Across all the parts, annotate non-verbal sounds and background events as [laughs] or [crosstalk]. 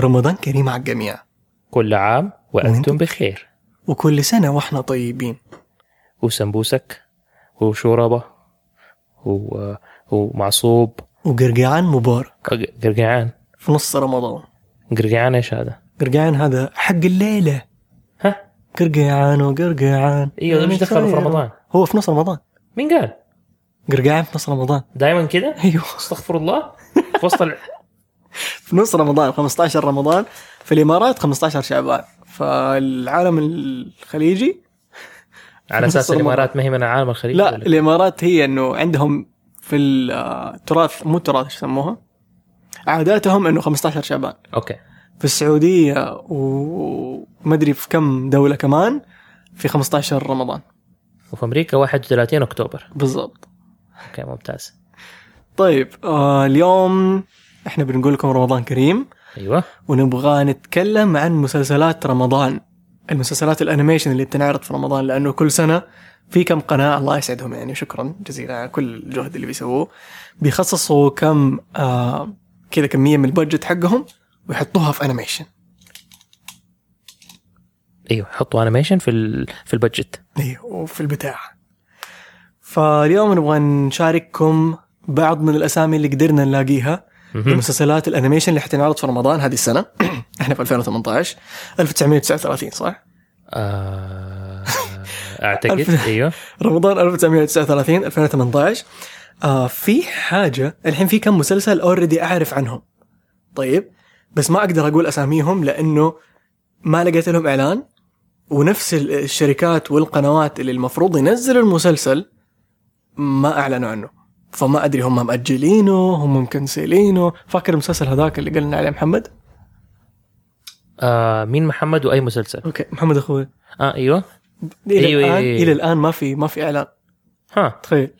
رمضان كريم على الجميع. كل عام وأنتم؟ بخير. وكل سنة وإحنا طيبين. وسمبوسك وشوربة و... ومعصوب. وقرقعان مبارك. قرقعان. في نص رمضان. قرقعان إيش هذا؟ قرقعان هذا حق الليلة. ها؟ قرقعان وقرقعان. أيوه مش دخله في رمضان؟ هو في نص رمضان. مين قال؟ قرقعان في نص رمضان. دائما كده؟ أيوه. أستغفر الله. في وسط. في نص رمضان 15 رمضان في الإمارات 15 شعبان. فالعالم الخليجي على أساس. الإمارات ما هي من العالم الخليجي لا ولا؟ الإمارات هي إنه عندهم في التراث مو التراث إيش يسموها؟ عاداتهم إنه 15 شعبان. أوكي. في السعودية وما أدري في كم دولة كمان في 15 رمضان. وفي أمريكا 31 أكتوبر. بالضبط. okay ممتاز. طيب آه اليوم إحنا بنقول لكم رمضان كريم. أيوه. ونبغى نتكلم عن مسلسلات رمضان. المسلسلات ال animation اللي بتنعرض في رمضان لأنه كل سنة في كم قناة الله يسعدهم يعني شكرا جزيلا على كل الجهد اللي بيسووه. بيخصصوا كم آه كذا كمية من ال budget حقهم ويحطوها في animation. أيوه حطوا animation في ال... في ال budget. أيوه وفي البتاع. فاليوم نبغى نشارككم بعض من الأسامي اللي قدرنا نلاقيها. المسلسلات ال animation اللي حتنعرض في رمضان هذه السنة. [clears throat] إحنا في 2018 1939 صح؟ آه... أعتقد إيوه. رمضان 1939 2018 آه في حاجة الحين في كم مسلسل already أعرف عنهم. طيب بس ما أقدر أقول أساميهم لأنه ما لقيت لهم إعلان. ونفس ال- الشركات والقنوات اللي المفروض ينزلوا المسلسل ما أعلنوا عنه. فما أدري هم مأجلينه هم مكنسلينه فاكر المسلسل هذاك اللي قلنا عليه محمد؟ آه مين محمد وأي مسلسل؟ أوكي محمد أخوي. آه أيوه. إلى أيوة، الآن أيوة. إلى الآن ما في ما في إعلان. ها. تخيل.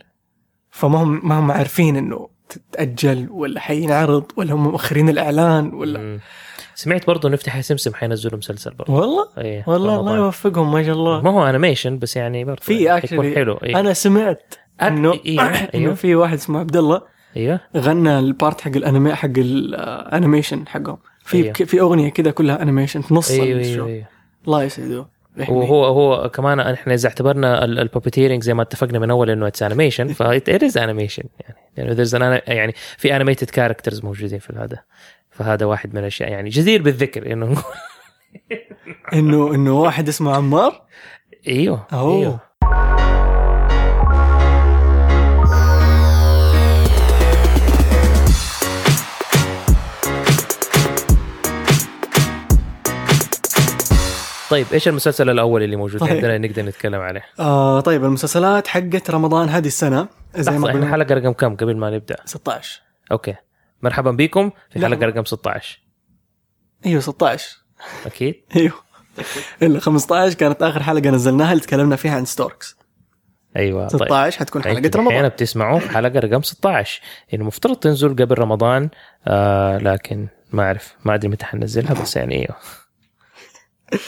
فما هم ما هم عارفين إنه تتأجل ولا حينعرض ولا هم مؤخرين الإعلان ولا. مم. سمعت برضه إنه افتح سمسم حينزلوا مسلسل برضه. والله؟ إيه والله. الله يوفقهم ما شاء الله. ما هو animation بس يعني برضه في يعني اكشلي حلو إيه. أنا سمعت. إنه أيوه [coughs] إنه أيوه. في واحد اسمه عبد الله أيوه. غنى ال part حق الأنمي حق ال animation حقهم. في أيوه. في أغنية كذا كلها animation في نص أيوه ال show أيوه, أيوه. الله يسعده. وهو هو كمان إحنا إذا اعتبرنا ال puppeteering زي ما اتفقنا من أول إنه it's animation فات is animation يعني. يعني there's an- يعني في animated characters موجودين في هذا فهذا واحد من الأشياء. يعني جدير بالذكر إنه انه إنه واحد اسمه عمار؟ أيوه أوه. أيوه. طيب إيش المسلسل الأول اللي موجود طيب. عندنا نقدر نتكلم عليه؟ آه طيب المسلسلات حقت رمضان هذه السنة زي ما إحنا حلقة رقم كم قبل ما نبدأ؟ 16 okay. مرحبا بكم في لا. حلقة رقم 16 أيوه 16 أكيد. [laughs] أيوه. إلا 15 كانت آخر حلقة نزلناها اللي تكلمنا فيها عن Storks. أيوه طيب. 16 حتكون حلقة أنتوا رمضان. الحين بتسمعوا في حلقة رقم 16 يعني المفترض تنزل قبل رمضان آه لكن ما أعرف ما أدري متى حنزلها بس يعني أيوه.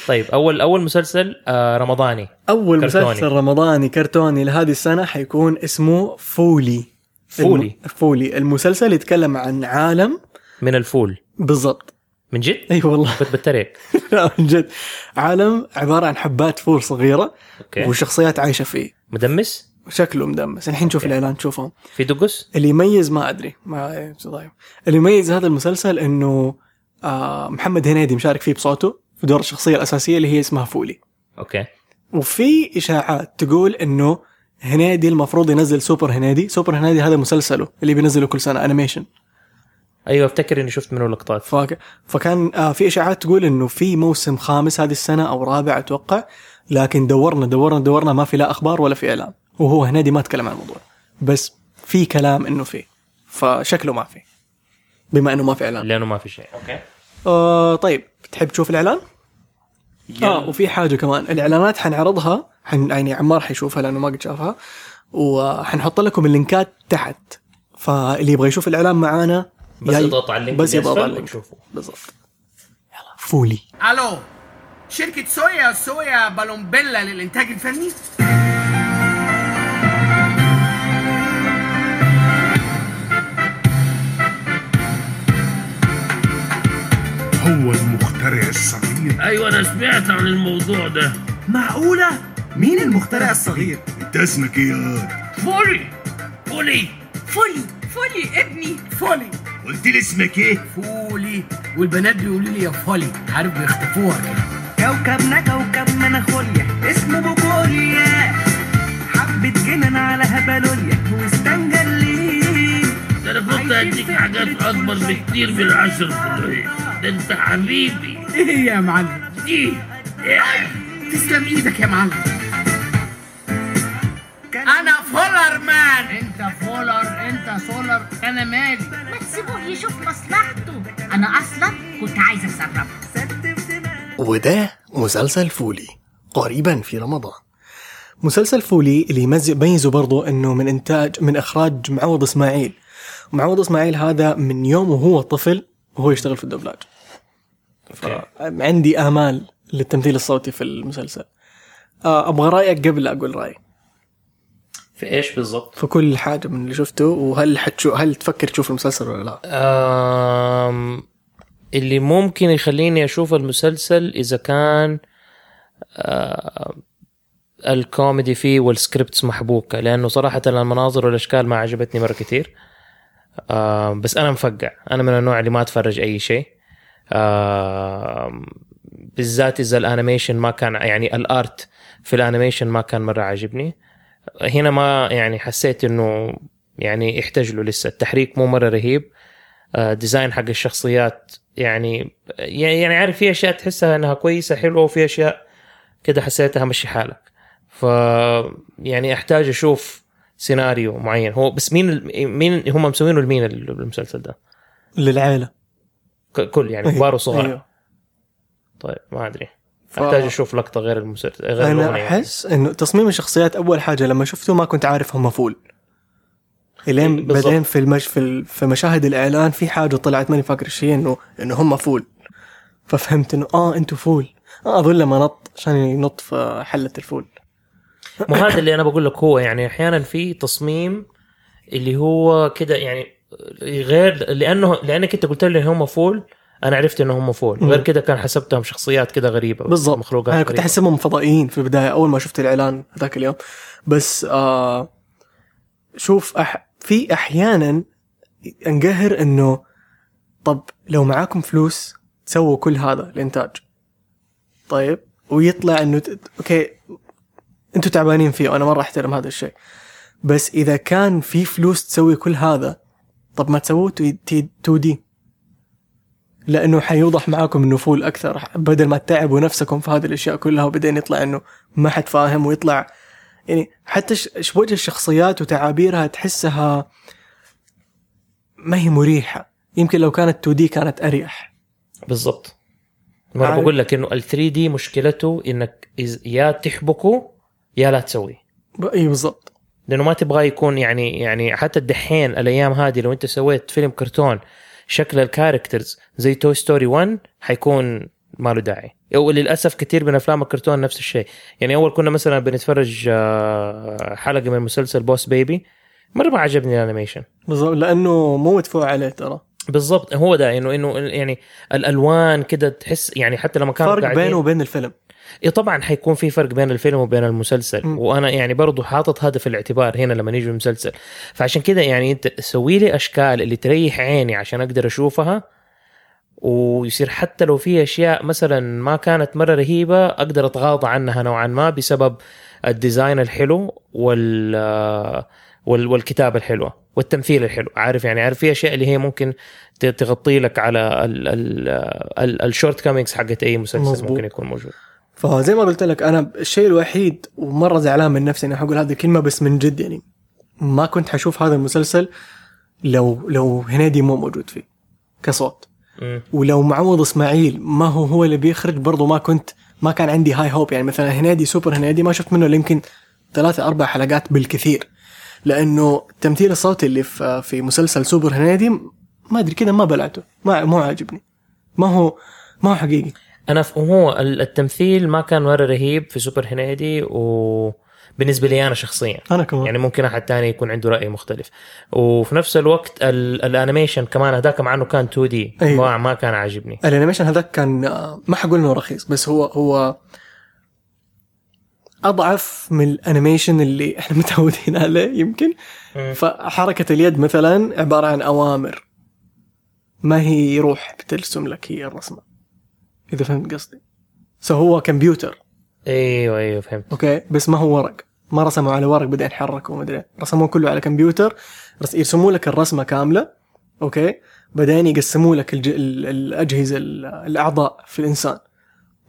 طيب اول أول مسلسل آه رمضاني. أول كرتوني. مسلسل رمضاني كرتوني لهذه السنة حيكون اسمه فولي. فولي. الم... فولي. المسلسل يتكلم عن عالم من الفول. بالضبط. من جد؟ إي والله. كنت بتريق [laughs] لا من جد. عالم عبارة عن حبات فول صغيرة okay. وشخصيات عايشة فيه. مدمس؟ شكله مدمس. الحين نشوف okay. الإعلان تشوفهم في دقس؟ اللي يميز ما أدري. ما طيب اللي يميز هذا المسلسل إنه آه محمد هنيدي مشارك فيه بصوته. في دور الشخصية الأساسية اللي هي اسمها فولي. okay. وفي إشاعات تقول إنه هنيدي المفروض ينزل سوبر هنيدي. سوبر هنيدي هذا مسلسله اللي بينزله كل سنة animation أيوه أفتكر إني شفت منه لقطات. فك... فكان آه في إشاعات تقول إنه في موسم خامس هذه السنة أو رابع أتوقع لكن دورنا دورنا دورنا ما في لا أخبار ولا في إعلان. وهو هنيدي ما تكلم عن الموضوع. بس في كلام إنه في. فشكله ما في. بما إنه ما في إعلان. لأنه ما في شيء. okay. آه طيب تحب تشوف الإعلان؟ آه وفي حاجة كمان الإعلانات حنعرضها حن يعني عمار حيشوفها لأنه ما قد شافها وحنحط لكم ال links ات تحت فاللي يبغى يشوف الإعلان معانا بس يضغط على اللينك بس يضغط على اللينك. بالضبط يلا فولي ألو شركة صويا صويا بالومبيلا للإنتاج الفني؟ هو المخترع الصغير. أيوه أنا سمعت عن الموضوع ده. معقولة؟ مين المخترع الصغير؟ أنت اسمك إيه يا فولي. فولي. فولي. فولي ابني. فولي. قلت لي اسمك إيه؟ فولي. والبنات بيقولوا لي يا فولي. عارف بيخطفوها كده. كوكبنا كوكب مناخوليا اسمه بوكوليا حبة جنان على هبلوليا. واستنجلين ده أنا كنت هديك حاجات أكبر بكتير من العشر فولي. ده أنت حبيبي. إيه يا معلم؟ دي تسلم إيدك يا معلم. أنا فولر مان. أنت فولر أنت سولر. أنا مالي. ما تسيبوه يشوف مصلحته. أنا أصلا كنت عايزه أسربه. وده مسلسل فولي قريبا في رمضان. مسلسل فولي اللي يميز- يميزه برضو إنه من انتاج من إخراج معوض إسماعيل. ومعوض إسماعيل هذا من يوم وهو طفل وهو يشتغل في الدبلاج عندي آمال للتمثيل الصوتي في المسلسل. آه، أبغى رأيك قبل أقول رأيي. في إيش بالضبط؟ في كل حاجة من اللي شفته وهل حتشو هل تفكر تشوف المسلسل ولا لا؟ أم اللي ممكن يخليني أشوف المسلسل إذا كان الكوميدي فيه وال scripts محبوكة لأنه صراحة المناظر والأشكال ما عجبتني مرة كتير. آه، بس أنا مفقع. أنا من النوع اللي ما أتفرج أي شيء. آه، بالذات إذا ال animation ما كان يعني ال art في ال animation ما كان مرة عاجبني. هنا ما يعني حسيت إنه يعني يحتاج له لسه. التحريك مو مرة رهيب. آه، design حق الشخصيات يعني يعني عارف في أشياء تحسها إنها كويسة حلوة وفي أشياء كده حسيتها مشي حالك. ف يعني أحتاج أشوف سيناريو معين هو بس مين مين هم مسوينه لمين المسلسل ده؟ للعائله كل يعني كبار وصغار أيوه. طيب ما أدري ف- أحتاج أشوف لقطة غير المسلسل غير أنا. أحس إنه تصميم الشخصيات أول حاجة لما شفته ما كنت عارف هم فول الين بالضبط. بعدين في المش في, مشاهد الإعلان في حاجة طلعت ماني فاكر هي إنه إنه هم فول ففهمت إنه آه أنتوا فول آه اظن لما نط عشان ينط في حلة الفول مو هذا اللي أنا بقول لك هو يعني أحيانا في تصميم اللي هو كده يعني غير لأنه لأنك أنت قلت لي هم فول أنا عرفت انه هم فول. غير كده كان حسبتهم شخصيات كده غريبة بالضبط. مخلوقات أنا كنت. أحسبهم فضائيين في البداية أول ما شفت الإعلان ذاك اليوم. بس آه شوف أح في أحيانا أنقهر إنه طب لو معاكم فلوس تسووا كل هذا الإنتاج. طيب؟ ويطلع إنه okay أنتوا تعبانين فيه وأنا مره احترم هذا الشيء. بس إذا كان في فلوس تسوي كل هذا طب ما تسووه 2D لأنه حيوضح معاكم إنه فول أكثر. بدل ما تتعبوا نفسكم في هذه الأشياء كلها وبعدين يطلع إنه ما حد فاهم ويطلع. يعني حتى وجه الشخصيات وتعابيرها تحسها ما هي مريحة. يمكن لو كانت 2D كانت أريح. بالضبط. ما. بقول لك إنه ال 3D مشكلته إنك يا تحبكه يا لا تسويه ب- إي بالضبط. لأنه ما تبغى يكون يعني يعني حتى الدحين الأيام هذه لو أنت سويت فيلم كرتون شكل ال characters زي توي ستوري 1 حيكون ما له داعي. وللاسف كثير من أفلام الكرتون نفس الشيء. يعني أول كنا مثلا بنتفرج آه، حلقة من مسلسل بوس بيبي مرة ما عجبني ال animation. بالضبط لأنه مو مدفوع عليه ترى. بالضبط هو ده إنه إنه يعني الألوان كده تحس يعني حتى لما كانوا فرق بينه وبين الفيلم. إيه طبعا حيكون في فرق بين الفيلم وبين المسلسل. م. وأنا يعني برضو حاطط هذا في الاعتبار هنا لما نيجي المسلسل فعشان كده يعني أنت سوي لي أشكال اللي تريح عيني عشان أقدر أشوفها. ويصير حتى لو في أشياء مثلا ما كانت مرة رهيبة أقدر أتغاضى عنها نوعا ما بسبب ال design الحلو وال وال- والكتابة الحلوة والتمثيل الحلو. عارف يعني عارف في أشياء اللي هي ممكن تغطي لك على ال shortcomings حقت أي مسلسل. ممكن يكون موجود. فزي ما قلت لك أنا الشيء الوحيد ومرة زعلان من نفسي إني حقول هذه الكلمة بس من جد يعني ما كنت حشوف هذا المسلسل لو لو هنيدي مو موجود فيه كصوت. ولو معوض إسماعيل ما هو هو اللي بيخرج برضو ما كنت ما كان عندي high hope يعني مثلا هنيدي سوبر هنيدي ما شفت منه يمكن ثلاثة أربع حلقات بالكثير. لأنه التمثيل الصوتي اللي في في مسلسل سوبر هنيدي ما أدري كذا ما بلعته ما مو عاجبني. ما هو ما هو حقيقي. أنا ف- هو ال- التمثيل ما كان مره رهيب في سوبر هنيدي و بالنسبة لي أنا شخصيا. أنا كمان. يعني ممكن أحد تاني يكون عنده رأي مختلف. وفي نفس الوقت ال- ال animation كمان هذاك مع إنه كان 2D أيوة. ما, كان عاجبني. الأنيميشن هذاك كان آه، ما حقول إنه رخيص بس هو هو أضعف من الأنيميشن اللي إحنا [laughs] متعودين عليه يمكن. فحركة اليد مثلا عبارة عن أوامر. ما هي روح بترسم لك هي الرسمة. إذا فهمت قصدي. فهو كمبيوتر أيوه أيوه فهمت. أوكي بس ما هو ورق. ما رسموا على ورق بعدين حركوا وما أدري. رسموه كله على كمبيوتر رس- يرسموا لك الرسمة كاملة أوكي. بعدين يقسموا لك الج... ال- الأجهزة ال- الأعضاء في الإنسان.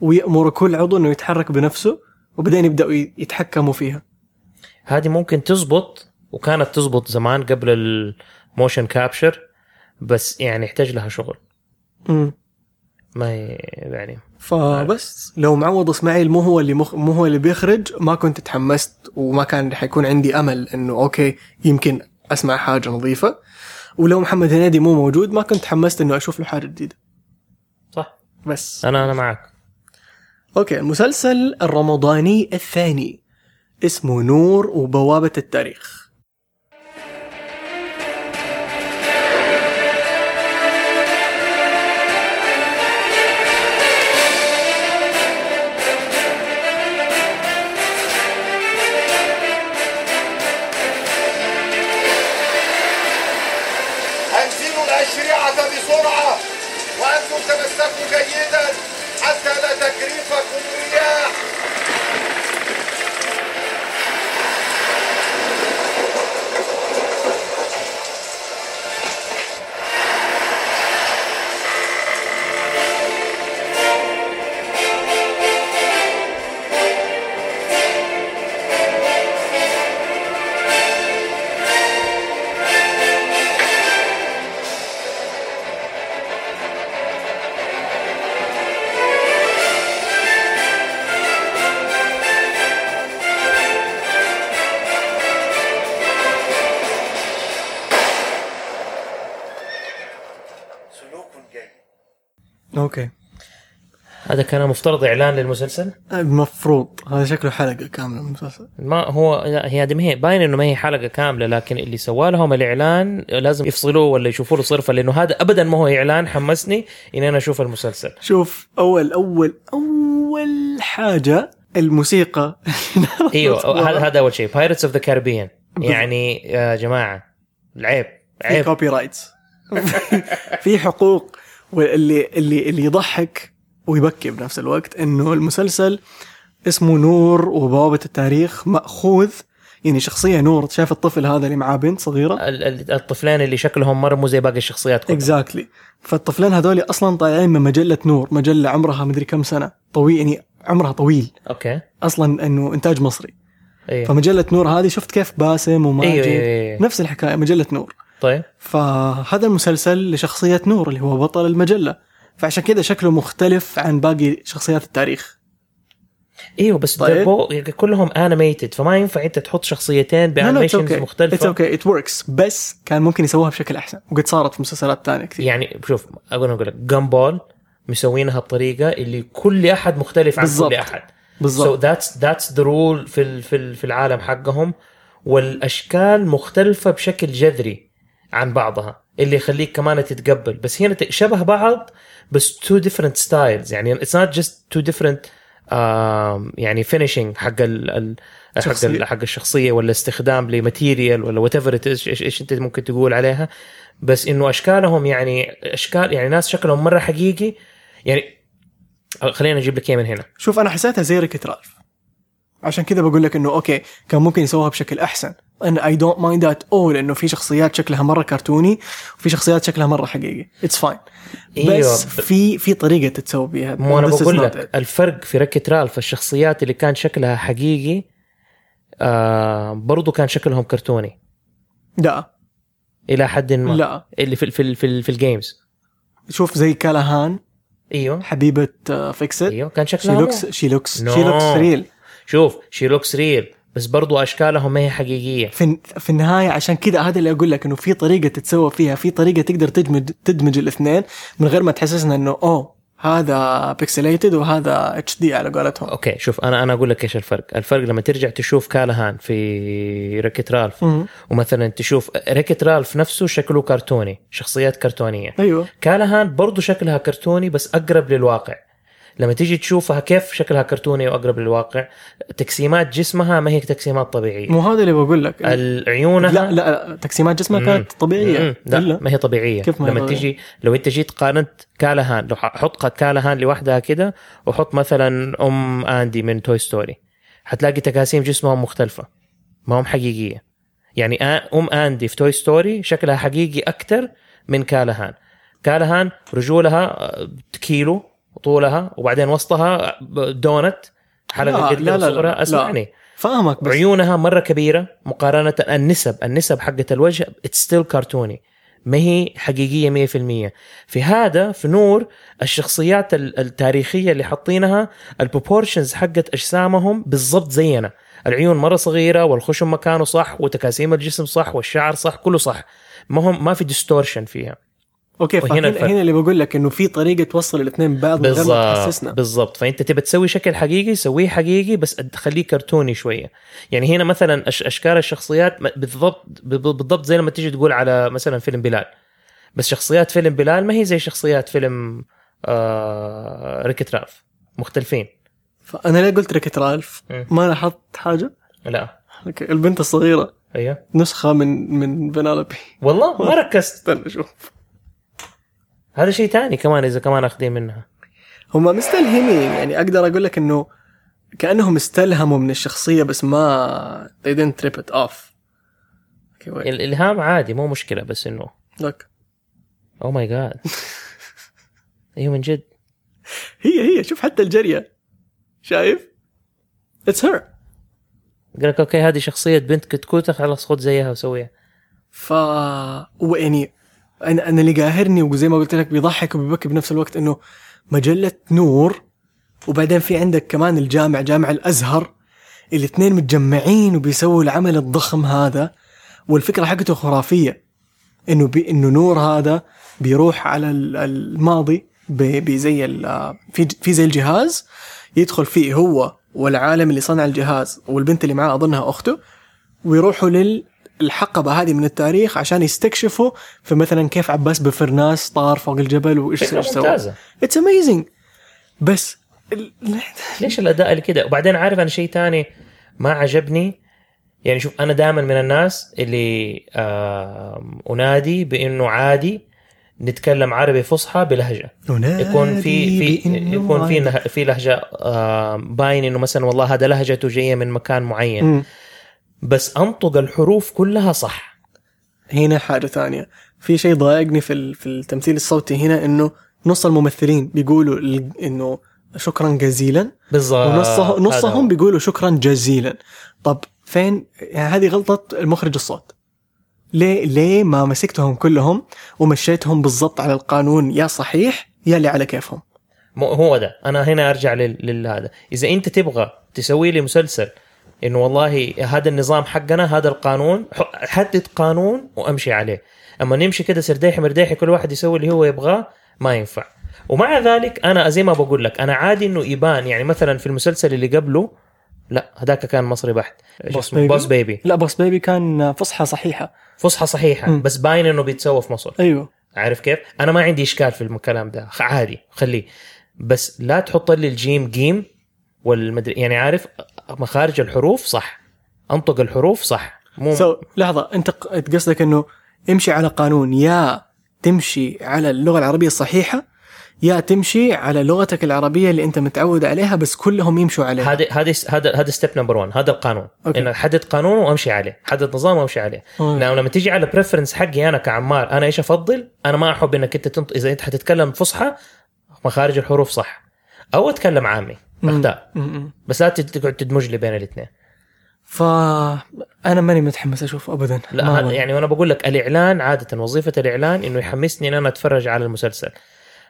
ويامر كل عضو إنه يتحرك بنفسه وبعدين يبدأوا يتحكموا فيها. هذه ممكن تزبط وكانت تزبط زمان قبل ال motion capture بس يعني يحتاج لها شغل. امم ما يعني. فبس لو معوض إسماعيل مو هو اللي مخ... مو هو اللي بيخرج ما كنت تحمست وما كان حيكون عندي أمل إنه أوكي يمكن أسمع حاجة نظيفة. ولو محمد هنيدي مو موجود ما كنت تحمست إنه أشوف له حاجة جديدة. صح. بس. أنا أنا معك. أوكي المسلسل الرمضاني الثاني اسمه نور وبوابة التاريخ. أوكي. هذا كان مفترض إعلان للمسلسل؟ المفروض. هذا شكله حلقة كاملة من المسلسل. ما هو لا هي هذه ما هي باين إنه ما هي حلقة كاملة لكن اللي سوى لهم الإعلان لازم يفصلوه ولا يشوفوا له صرفة لأنه هذا ابدا ما هو إعلان حمسني إني أنا أشوف المسلسل. شوف أول أول أول حاجة الموسيقى. [laughs] إيوه [laughs] هذا هذا أول شيء. Pirates of the Caribbean يعني يا جماعة. العيب في عيب. copyrights في حقوق. واللي اللي اللي يضحك ويبكي بنفس الوقت إنه المسلسل اسمه نور وبوابة التاريخ مأخوذ. يعني شخصية نور شايف الطفل هذا اللي معاه بنت ال- الطفلين اللي شكلهم مره مو زي باقي الشخصيات كلها. exactly فالطفلين هذول أصلا طالعين من مجلة نور مجلة عمرها مدري كم سنة. طويل يعني عمرها طويل. أوكي. أصلا إنه إنتاج مصري. أيوه فمجلة نور هذه شفت كيف باسم وماجد؟ أيوه أيوه, أيوه. نفس الحكاية مجلة نور. طيب. فهذا المسلسل لشخصية نور اللي هو بطل المجلة. فعشان كذا شكله مختلف عن باقي شخصيات التاريخ. إيوه بس طيب. طيب. كلهم animated فما ينفع أنت تحط شخصيتين ب animations اتس مختلفة. أوكي it works بس كان ممكن يسووها بشكل أحسن. وقد صارت في مسلسلات ثانية كثير. يعني شوف أقول أقول لك غامبول مسوينها الطريقة اللي كل أحد مختلف عن بالضبط. كل أحد. بالضبط. So that's that's the rule في في العالم حقهم. والأشكال مختلفة بشكل جذري. عن بعضها اللي يخليك كمان تتقبل. بس هنا شبه بعض بس two different styles. يعني it's not just two different um, يعني finishing حق ال ال حق. ال- حق الشخصية ولا استخدام ل material ولا whatever إيش إيش انت ممكن تقول عليها. بس إنه أشكالهم يعني أشكال يعني ناس شكلهم مرة حقيقي. يعني خلينا نجيب لك اياه من هنا. شوف أنا حسيتها زي Wreck-It Ralph عشان كذا بقول لك إنه أوكي كان ممكن يسووها بشكل أحسن. أنا I don't mind that at all لأنه في شخصيات شكلها مرة كرتوني وفي شخصيات شكلها مرة حقيقي. it's fine أيوة، بس في في طريقة تتسوى بيها. مو أنا بقول لك. الفرق في Wreck-It Ralph الشخصيات اللي كان شكلها حقيقي آه برضو كان شكلهم كرتوني. لا. إلى حد ما. لا. اللي في في في, في ال games شوف زي كالاهان. إيوه. حبيبة آه، Fix-It إيوه كان شي شكلها looks مو. She looks no. She looks real شوف she looks real بس برضو أشكالهم ما هي حقيقية. في في النهاية عشان كذا هذا اللي أقول لك إنه في طريقة تتسوى فيها في طريقة تقدر تدمج تدمج الاثنين من غير ما تحسسنا إنه أوه هذا pixelated وهذا HD على قولتهم. أوكي شوف أنا أنا أقول لك إيش الفرق. الفرق لما ترجع تشوف كالهان في Wreck-It Ralph مم. ومثلا تشوف Wreck-It Ralph نفسه شكله كرتوني شخصيات كرتونية. أيوه. كالهان برضو شكلها كرتوني بس أقرب للواقع. لما تيجي تشوفها كيف شكلها كرتوني وأقرب للواقع تقسيمات جسمها ما هي تقسيمات طبيعية مو هذا اللي بقول لك العيونها لا لا تقسيمات جسمها كانت طبيعية مم. لا إلا. ما هي طبيعية كيف ما لما طبيعية؟ تيجي لو انت جيت قارنت كالهان لو حط كالهان لوحدها كده وحط مثلا أم آندي من Toy Story حتلاقي تقاسيم جسمهم مختلفة ما هم حقيقية يعني أم آندي في Toy Story شكلها حقيقي أكثر من كالهان كالهان رجولها آه، كيلو طولها وبعدين وسطها دونت حلقة لا، قد لا، لا، لا، لا. اسمعني. فاهمك بس عيونها مرة كبيرة مقارنة النسب النسب حقة الوجه it's still كرتوني ما هي حقيقية 100% في هذا في نور الشخصيات ال- التاريخية اللي حاطينها ال proportions حقت أجسامهم بالضبط زينا. العيون مرة صغيرة والخشم مكانه صح وتكاسيم الجسم صح والشعر صح كله صح. ما هم ما في distortion فيها. أوكي وهنا فهنا الفرق. هنا اللي بقول لك إنه في طريقة توصل الاثنين ببعض من غير ما تحسسنا. بالضبط. فأنت تبى تسوي شكل حقيقي سويه حقيقي بس تخليه كرتوني شوية. يعني هنا مثلا أش أشكال الشخصيات بالضبط بالضبط زي لما تيجي تقول على مثلا فيلم بلال. بس شخصيات فيلم بلال ما هي زي شخصيات فيلم آه Wreck-It Ralph مختلفين. فأنا ليه قلت Wreck-It Ralph. ما لاحظت حاجة؟ لا. أوكي البنت الصغيرة. أيوه. نسخة من من فانيلوبي والله؟ ما ركزت. استنى شوف. هذا شيء تاني كمان إذا كمان أخذين منها. هم مستلهمين. يعني أقدر أقول لك إنه كأنهم استلهموا من الشخصية بس ما they didn't rip it off. وين الإلهام عادي مو مشكلة بس إنه. لك oh my God أيوه من جد؟ هي هي شوف حتى الجرية. شايف؟ it's here قال لك okay هذه شخصية بنت كتكوتة خلاص خذ زيها وسويها. ف ويعني أنا أنا اللي قاهرني وزي ما قلت لك بيضحك وبيبكي بنفس الوقت إنه مجلة نور وبعدين في عندك كمان الجامع جامع الأزهر الاثنين متجمعين وبيسووا العمل الضخم هذا والفكرة حقته خرافية. إنه بي إنه نور هذا بيروح على ال- الماضي بزي في في زي الجهاز يدخل فيه هو والعالم اللي صنع الجهاز والبنت اللي معاه أظنها أخته ويروحوا للحقبه هذه من التاريخ عشان يستكشفوا في مثلا كيف عباس بن فرناس طار فوق الجبل وإيش سوى. it's amazing بس ال- ليش الأداء اللي كده؟ وبعدين عارف أنا شيء تاني ما عجبني؟ يعني شوف أنا دائما من الناس اللي آم، أنادي بإنه عادي نتكلم عربي فصحى بلهجة. يكون في في يكون في في لهجة آم، باين إنه مثلا والله هذا لهجته جاية من مكان معين. مم. بس أنطق الحروف كلها صح. هنا حاجة ثانية. في شيء ضايقني في في التمثيل الصوتي هنا إنه نص الممثلين بيقولوا إنه شكرا جزيلا بالضبط. ونصه نصهم. بيقولوا شكرا جزيلا. طب فين؟ يعني هذه غلطة المخرج الصوت. ليه ليه ما مسكتهم كلهم ومشيتهم بالضبط على القانون يا صحيح يا اللي على كيفهم؟ هو ده. أنا هنا أرجع لهذا إذا أنت تبغى تسوي لي مسلسل انه والله هذا النظام حقنا هذا القانون حدد قانون وأمشي عليه أما نمشي كده سرديحي مرديحي كل واحد يسوي اللي هو يبغاه ما ينفع ومع ذلك أنا زي ما بقول لك أنا عادي إنه يبان يعني مثلا في المسلسل اللي قبله لا هذاك كان مصري بحت اسمه؟ Baby؟ Boss Baby لا Boss Baby كان فصحى صحيحة فصحى صحيحة مم. بس باين إنه بيتسوى في مصر أيوه عارف كيف؟ أنا ما عندي إشكال في الكلام ده عادي خليه بس لا تحط لي الجيم جيم والمدري يعني عارف مخارج الحروف صح. أنطق الحروف صح. مو سو لحظة أنت قصدك إنه امشي على قانون يا تمشي على اللغة العربية الصحيحة يا تمشي على لغتك العربية اللي أنت متعود عليها بس كلهم يمشوا عليها. هذا هذا هذا هذا step number 1 هذا القانون. okay. إنه حدد قانون وامشي عليه حدد نظام وامشي عليه. لو لما تيجي على preference حقي أنا كعمار أنا إيش أفضل؟ أنا ما أحب إنك أنت تنط... إذا أنت حتتكلم فصحى مخارج الحروف صح. أو أتكلم عامي. اختار م-م. بس لا تقعد تدمج لي بين الاثنين. فانا ماني متحمس أشوف ابدا. لا. يعني وأنا بقول لك الإعلان عادة وظيفة الإعلان إنه يحمسني إن أنا أتفرج على المسلسل.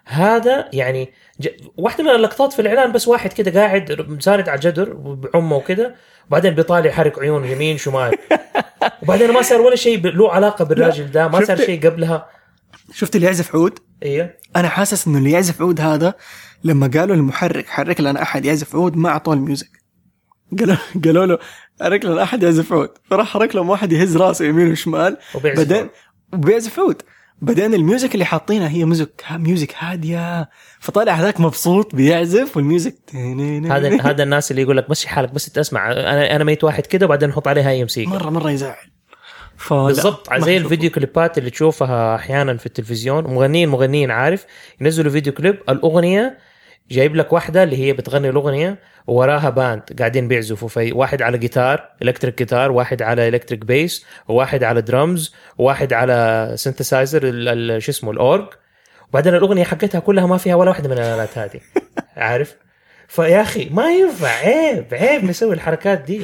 هذا يعني ج... واحدة من اللقطات في الإعلان بس واحد كده قاعد ساند على الجدر بعمه وكده وبعدين بيطالع يحرك عيونه يمين شمال. [laughs] وبعدين ما صار ولا شيء له علاقة بالراجل ده ما صار شيء قبلها. شفت اللي يعزف عود أيوه أنا حاسس إنه اللي يعزف عود هذا لما قالوا للمحرك حرك لنا أحد يعزف عود ما أعطوه ال music. قالوا [laughs] قالوا له حرك لنا أحد يعزف عود فراح حرك لهم واحد يهز راسه يمين وشمال. بعدين. وبيعزف عود بعدين ال music اللي حاطينها هي music music هادية. فطالع هذاك مبسوط بيعزف وال music [laughs] هذا هذا الناس اللي يقول لك مشي حالك بس تسمع. أنا أنا ميت واحد كده وبعدين نحط عليها أي موسيقى مرة مرة يزعل. بالضبط. زي. الفيديو كليبات اللي تشوفها أحيانا في التلفزيون. مغنيين مغنيين عارف؟ ينزلوا فيديو كليب الأغنية جايب لك واحدة اللي هي بتغني الأغنية ووراها band قاعدين بيعزفوا. في واحد على جيتار electric guitar واحد على electric bass وواحد على درمز وواحد على synthesizer شو اسمه الاورج وبعدين الأغنية حقتها كلها ما فيها ولا واحدة من الآلات هذه. [laughs] عارف؟ فيا أخي ما ينفع. عيب عيب نسوي الحركات دي.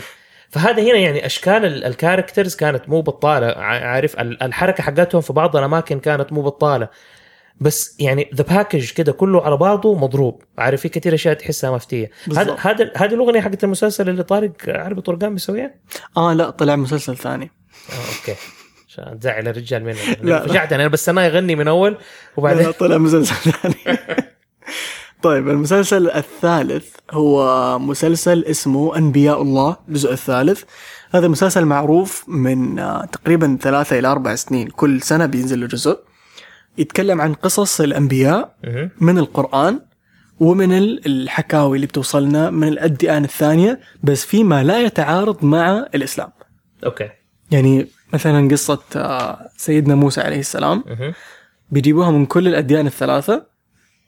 فهذا هنا يعني أشكال ال- ال characters كانت مو بطالة. عارف ال- الحركة حقتهم في بعض الأماكن كانت مو بطالة. بس يعني ذا package كده كله على بعضه مضروب. عارف في كثير أشياء تحسها مفتية. هذا. هذا هذه الأغنية حقت المسلسل اللي طارق عربي طرقان بيسويها آه لا طلع مسلسل ثاني. آه okay. عشان تزعل الرجال مني لا. فجعت أنا بس أنا يغني من أول لا وبعدين؟ طلع مسلسل ثاني. [laughs] طيب المسلسل الثالث هو مسلسل اسمه أنبياء الله الجزء الثالث. هذا مسلسل معروف من آه، تقريبا ثلاثة إلى أربع سنين. كل سنة بينزل له جزء. يتكلم عن قصص الأنبياء مهم. من القرآن ومن ال- الحكاوي اللي بتوصلنا من الأديان الثانية بس فيما لا يتعارض مع الإسلام. أوكي. يعني مثلا قصة آه، سيدنا موسى عليه السلام. مهم. بيجيبوها من كل الأديان الثلاثة.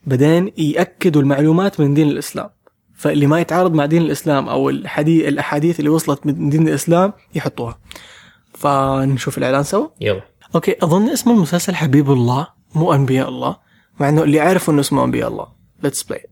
بعدين يأكدوا المعلومات من دين الإسلام. فاللي ما يتعارض مع دين الإسلام أو الحديث الأحاديث اللي وصلت من دين الإسلام يحطوها. فنشوف الإعلان سوا. يلا. okay أظن اسم المسلسل حبيب الله مو أنبياء الله مع إنه اللي عارف إنه اسمه أنبياء الله. let's play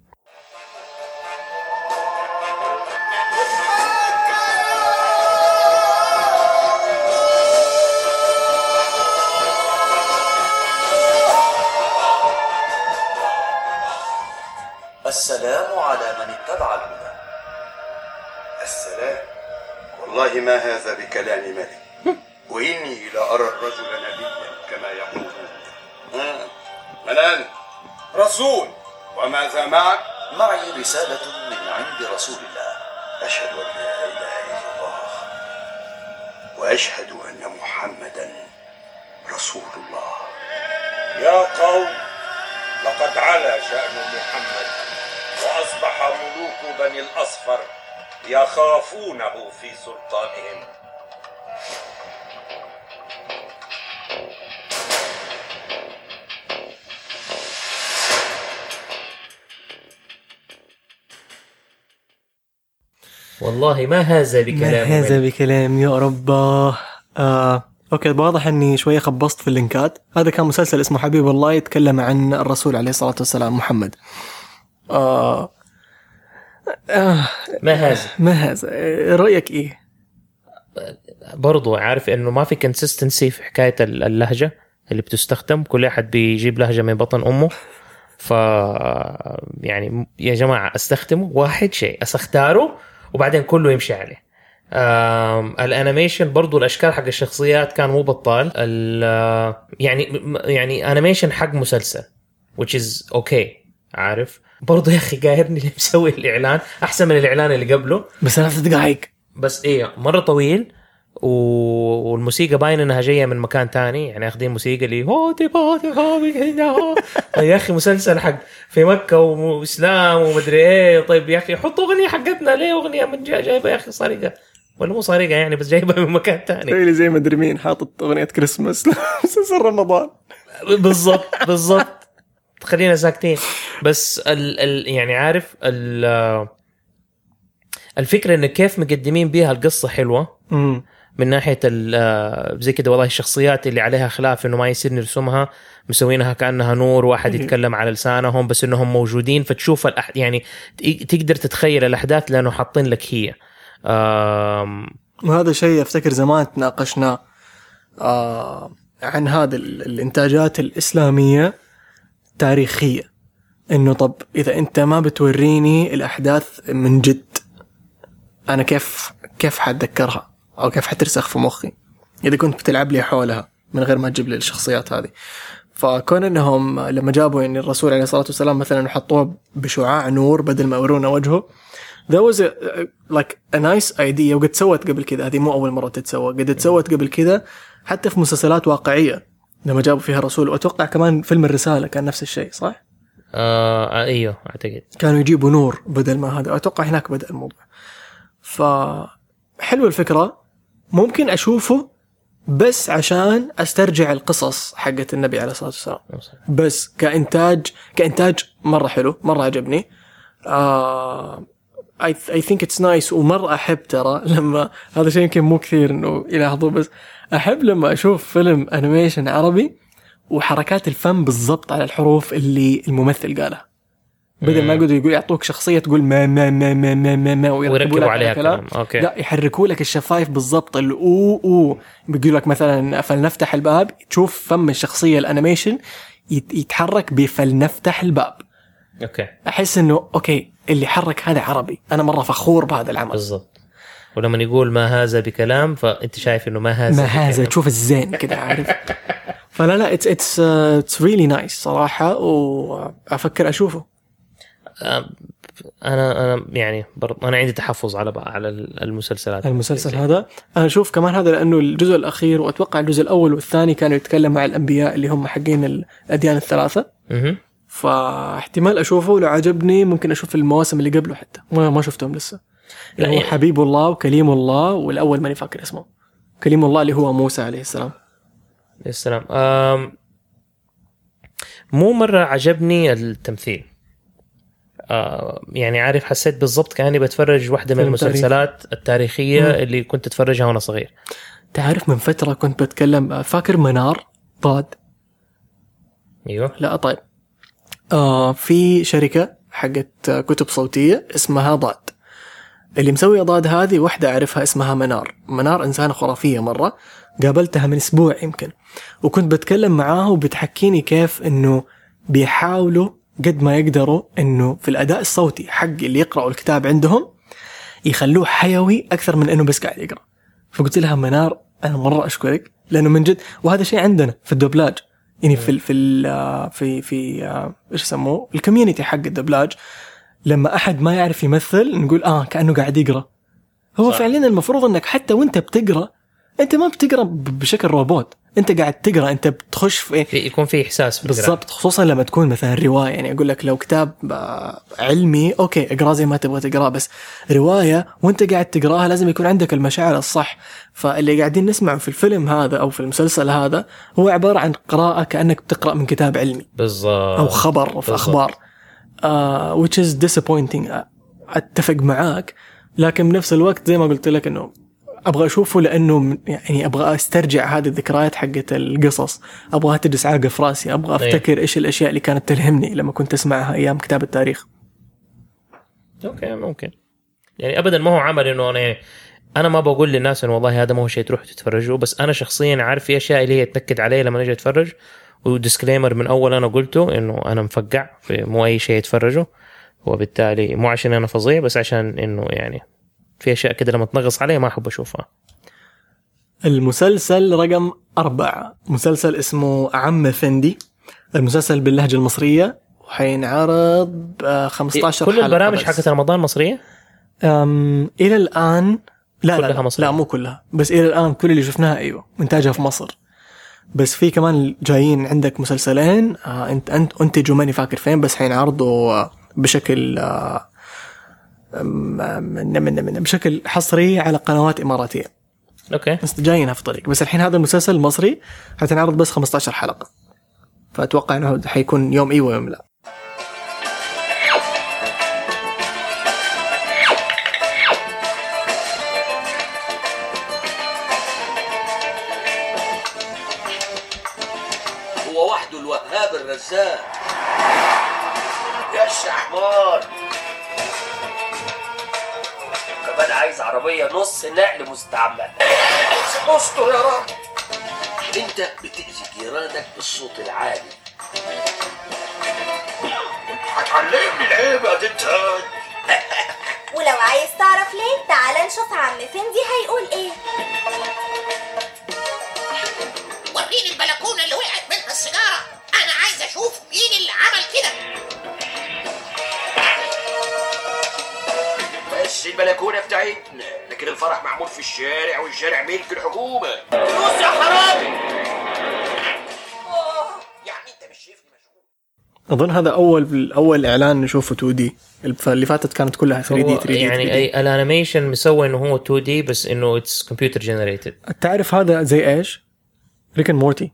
والله ما هذا بكلام ملك. وإني لأرى الرجل نبيا كما يقولون مم. من أنت؟ رسول وماذا معك؟ معي رسالة من عند رسول الله. أشهد أن لا إله إلا الله. وأشهد أن محمدا رسول الله. يا قوم لقد علا شأن محمد وأصبح ملوك بني الأصفر. يخافونه في سلطانهم والله ما هذا ما بكلام هذا ملك. بكلام يا رب آه. أوكي واضح إني شوية خبصت في اللينكات هذا كان مسلسل اسمه حبيب الله يتكلم عن الرسول عليه الصلاة والسلام محمد آه. آه. ما هذا؟ ما هذا؟ رأيك إيه؟ برضو عارف إنه ما في consistency في حكاية ال- اللهجة اللي بتستخدم. كل أحد بيجيب لهجة من بطن أمه. ف يعني يا جماعة استخدموا؟ واحد شيء اختاروه وبعدين كله يمشي عليه. ال animation برضو الأشكال حق الشخصيات كان مو بطال. ال- يعني يعني animation حق مسلسل which is okay عارف؟ برضو يا أخي قاهرني اللي مسوي الإعلان؟ أحسن من الإعلان اللي قبله. بس ثلاث دقائق بس إيه مرة طويل و... والموسيقى باين إنها جاية من مكان تاني يعني أخذين موسيقى اللي هو تبا تبا بيكنا. يا أخي مسلسل حق في مكة وإسلام ومدري إيه. طيب يا أخي حطوا أغنية حقتنا ليه أغنية؟ من جا- جايبة يا أخي سرقه ولا مو سرقه يعني بس جايبة من مكان تاني. اللي زي ما ادري مين حاطط أغنية كريسماس [laughs] مسلسل رمضان. بالضبط بالضبط. خلينا ساكتين. بس ال ال يعني عارف ال الفكرة انه كيف مقدمين بيها القصة حلوة. امم من ناحية ال- زي كده والله الشخصيات اللي عليها خلاف إنه ما يصير نرسمها مسوينها كأنها نور واحد يتكلم على لسانهم بس إنهم موجودين فتشوف الأح... يعني تقدر تتخيل الأحداث لأنه حاطين لك هي. آم، وهذا شيء أفتكر زمان تناقشنا آه عن هذا ال- الإنتاجات الإسلامية. تاريخية. إنه طب إذا أنت ما بتوريني الأحداث من جد أنا كيف كيف حتذكرها؟ أو كيف حترسخ في مخي؟ إذا كنت بتلعب لي حولها من غير ما تجيب لي الشخصيات هذه. فكون إنهم لما جابوا يعني الرسول عليه الصلاة والسلام مثلا وحطوه بشعاع نور بدل ما يورونا وجهه was a, like a nice idea وقد سوت قبل كذا. هذه مو أول مرة تتسوى. قد تسوت قبل كذا حتى في مسلسلات واقعية. لما جابوا فيها الرسول وأتوقع كمان فيلم الرسالة كان نفس الشيء صح؟ آه إيوه أعتقد. كانوا يجيبوا نور بدل ما هذا أتوقع هناك بدأ الموضوع. ف حلوة الفكرة. ممكن أشوفه بس عشان أسترجع القصص حقت النبي عليه الصلاة والسلام. بس كإنتاج كإنتاج مرة حلو مرة عجبني. آه I I think it's nice ومرة أحب ترى [laughs] لما هذا شيء يمكن مو كثير إنه يلاحظوه بس أحب لما أشوف فيلم animation عربي وحركات الفم بالضبط على الحروف اللي الممثل قالها. بدل ما يقعدوا يقول يعطوك شخصية تقول ما ما ما ما ما ما, ما ويركبوا لك عليها كلام. okay. لا يحركوا لك الشفايف بالضبط. الاو أو بيقول لك مثلا فلنفتح الباب. تشوف فم الشخصية ال animation يت- يتحرك بفلنفتح الباب. okay. أحس إنه okay اللي حرك هذا عربي. أنا مرة فخور بهذا العمل. بالضبط. ولما يقول ما هذا بكلام فانت شايف إنه ما هذا ما هذا. تشوف الزين كده عارف؟ [laughs] فلا لا it's it's it's really nice صراحة وافكر أشوفه. أنا أنا يعني برضه أنا عندي تحفظ على على المسلسلات. المسلسل هذا. أنا أشوف كمان هذا لأنه الجزء الأخير وأتوقع الجزء الأول والثاني كانوا يتكلم مع الأنبياء اللي هم حقين الأديان الثلاثة. فاحتمال أشوفه لو عجبني ممكن أشوف المواسم اللي قبله حتى. ما ما شفتهم لسه. اللي هو يعني- حبيب الله وكليم الله والأول ماني فاكر اسمه. كليم الله اللي هو موسى عليه السلام. يا سلام آم، مو مرة عجبني التمثيل. آه يعني عارف حسيت بالضبط كأني بتفرج واحدة من المسلسلات التاريخية مم. اللي كنت أتفرجها وأنا صغير. تعرف من فترة كنت بتكلم فاكر منار؟ ضاد أيوه. لا طيب. آه في شركة حقت كتب صوتية اسمها ضاد. اللي مسوية ضاد هذه واحدة أعرفها اسمها منار. منار إنسانة خرافية مرة. قابلتها من أسبوع يمكن. وكنت بتكلم معاها وبتحكيني كيف إنه بيحاولوا قد ما يقدروا إنه في الأداء الصوتي حق اللي يقرأوا الكتاب عندهم يخلوه حيوي أكثر من إنه بس قاعد يقرأ. فقلت لها منار أنا مرة أشكرك لأنه من جد وهذا شيء عندنا في الدوبلاج. يعني في في في في آه، إيش يسموه؟ ال community حق الدبلاج لما أحد ما يعرف يمثل نقول آه كأنه قاعد يقرأ. هو صح. فعليا المفروض إنك حتى وأنت بتقرأ أنت ما بتقرأ بشكل روبوت. أنت قاعد تقرأ أنت بتخش في في يكون في إحساس في. بالضبط خصوصا لما تكون مثلا رواية. يعني أقول لك لو كتاب آه، علمي okay اقراه زي ما تبغى تقراه بس رواية وأنت قاعد تقرأها لازم يكون عندك المشاعر الصح. فاللي قاعدين نسمعه في الفيلم هذا أو في المسلسل هذا هو عبارة عن قراءة كأنك بتقرأ من كتاب علمي. بالضبط. أو خبر في. أخبار. Uh, which is disappointing. آه، أتفق معاك. لكن بنفس الوقت زي ما قلت لك إنه أبغى أشوفه لأنه يعني أبغى أسترجع هذه الذكريات حقت القصص. أبغاها تجلس عاقه في راسي. أبغى أيوة. أفتكر إيش الأشياء اللي كانت تلهمني لما كنت أسمعها أيام كتاب التاريخ. أوكي ممكن. يعني ابدا ما هو عمل إنه أنا يعني أنا ما بقول للناس إنه والله هذا ما هو شيء تروحوا تتفرجوا بس أنا شخصيا عارف في أشياء اللي هي تنكد علي لما أجي أتفرج. وديسكليمر من أول أنا قلته إنه أنا مفقع في مو أي شيء يتفرجوا وبالتالي مو عشان أنا فظيع بس عشان إنه يعني في أشياء كده لما تنغص علي ما أحب أشوفها. المسلسل رقم أربعة. مسلسل اسمه عم فندي. المسلسل باللهجة المصرية. وحينعرض آه، 15 كل حلقة البرامج. حقت رمضان مصرية؟ أم إلى الآن لا لا كلها لا, مصرية. لا مو كلها. بس إلى الآن كل اللي شفناها أيوة إنتاجها في مصر. بس في كمان جايين عندك مسلسلين آه انت انت انتجوا ماني فاكر فين بس حينعرضوا آه، بشكل آه أم- من من من بشكل حصري على قنوات إماراتية. أوكي. بس جايينها في طريق بس الحين هذا المسلسل المصري حتنعرض بس 15 حلقة. فأتوقع إنه حيكون يوم أيوه يوم لا. يا الشحمار كمان عايز عربية نص نقل مستعمل استر يا رب أنت بتأذي جيرانك بالصوت العالي. هتعلمني العيب يا دنتاج [laughs] ولو عايز تعرف ليه تعال نشوف عم فندي هيقول إيه. وريني البلكونة اللي وقعت منها أشوف مين اللي عمل كده. بس البلكونه بتاعتنا. لكن الفرح معمول في الشارع والشارع ملك الحكومة. فلوس يا حرامي! يعني أنت مش شايفني أظن هذا اول أول إعلان نشوفه 2D. اللي فاتت كانت كلها 3D هو 3D يعني أي ال animation مسوي إنه هو 2D بس إنه it's computer generated تعرف هذا زي إيش؟ ريك اند مورتي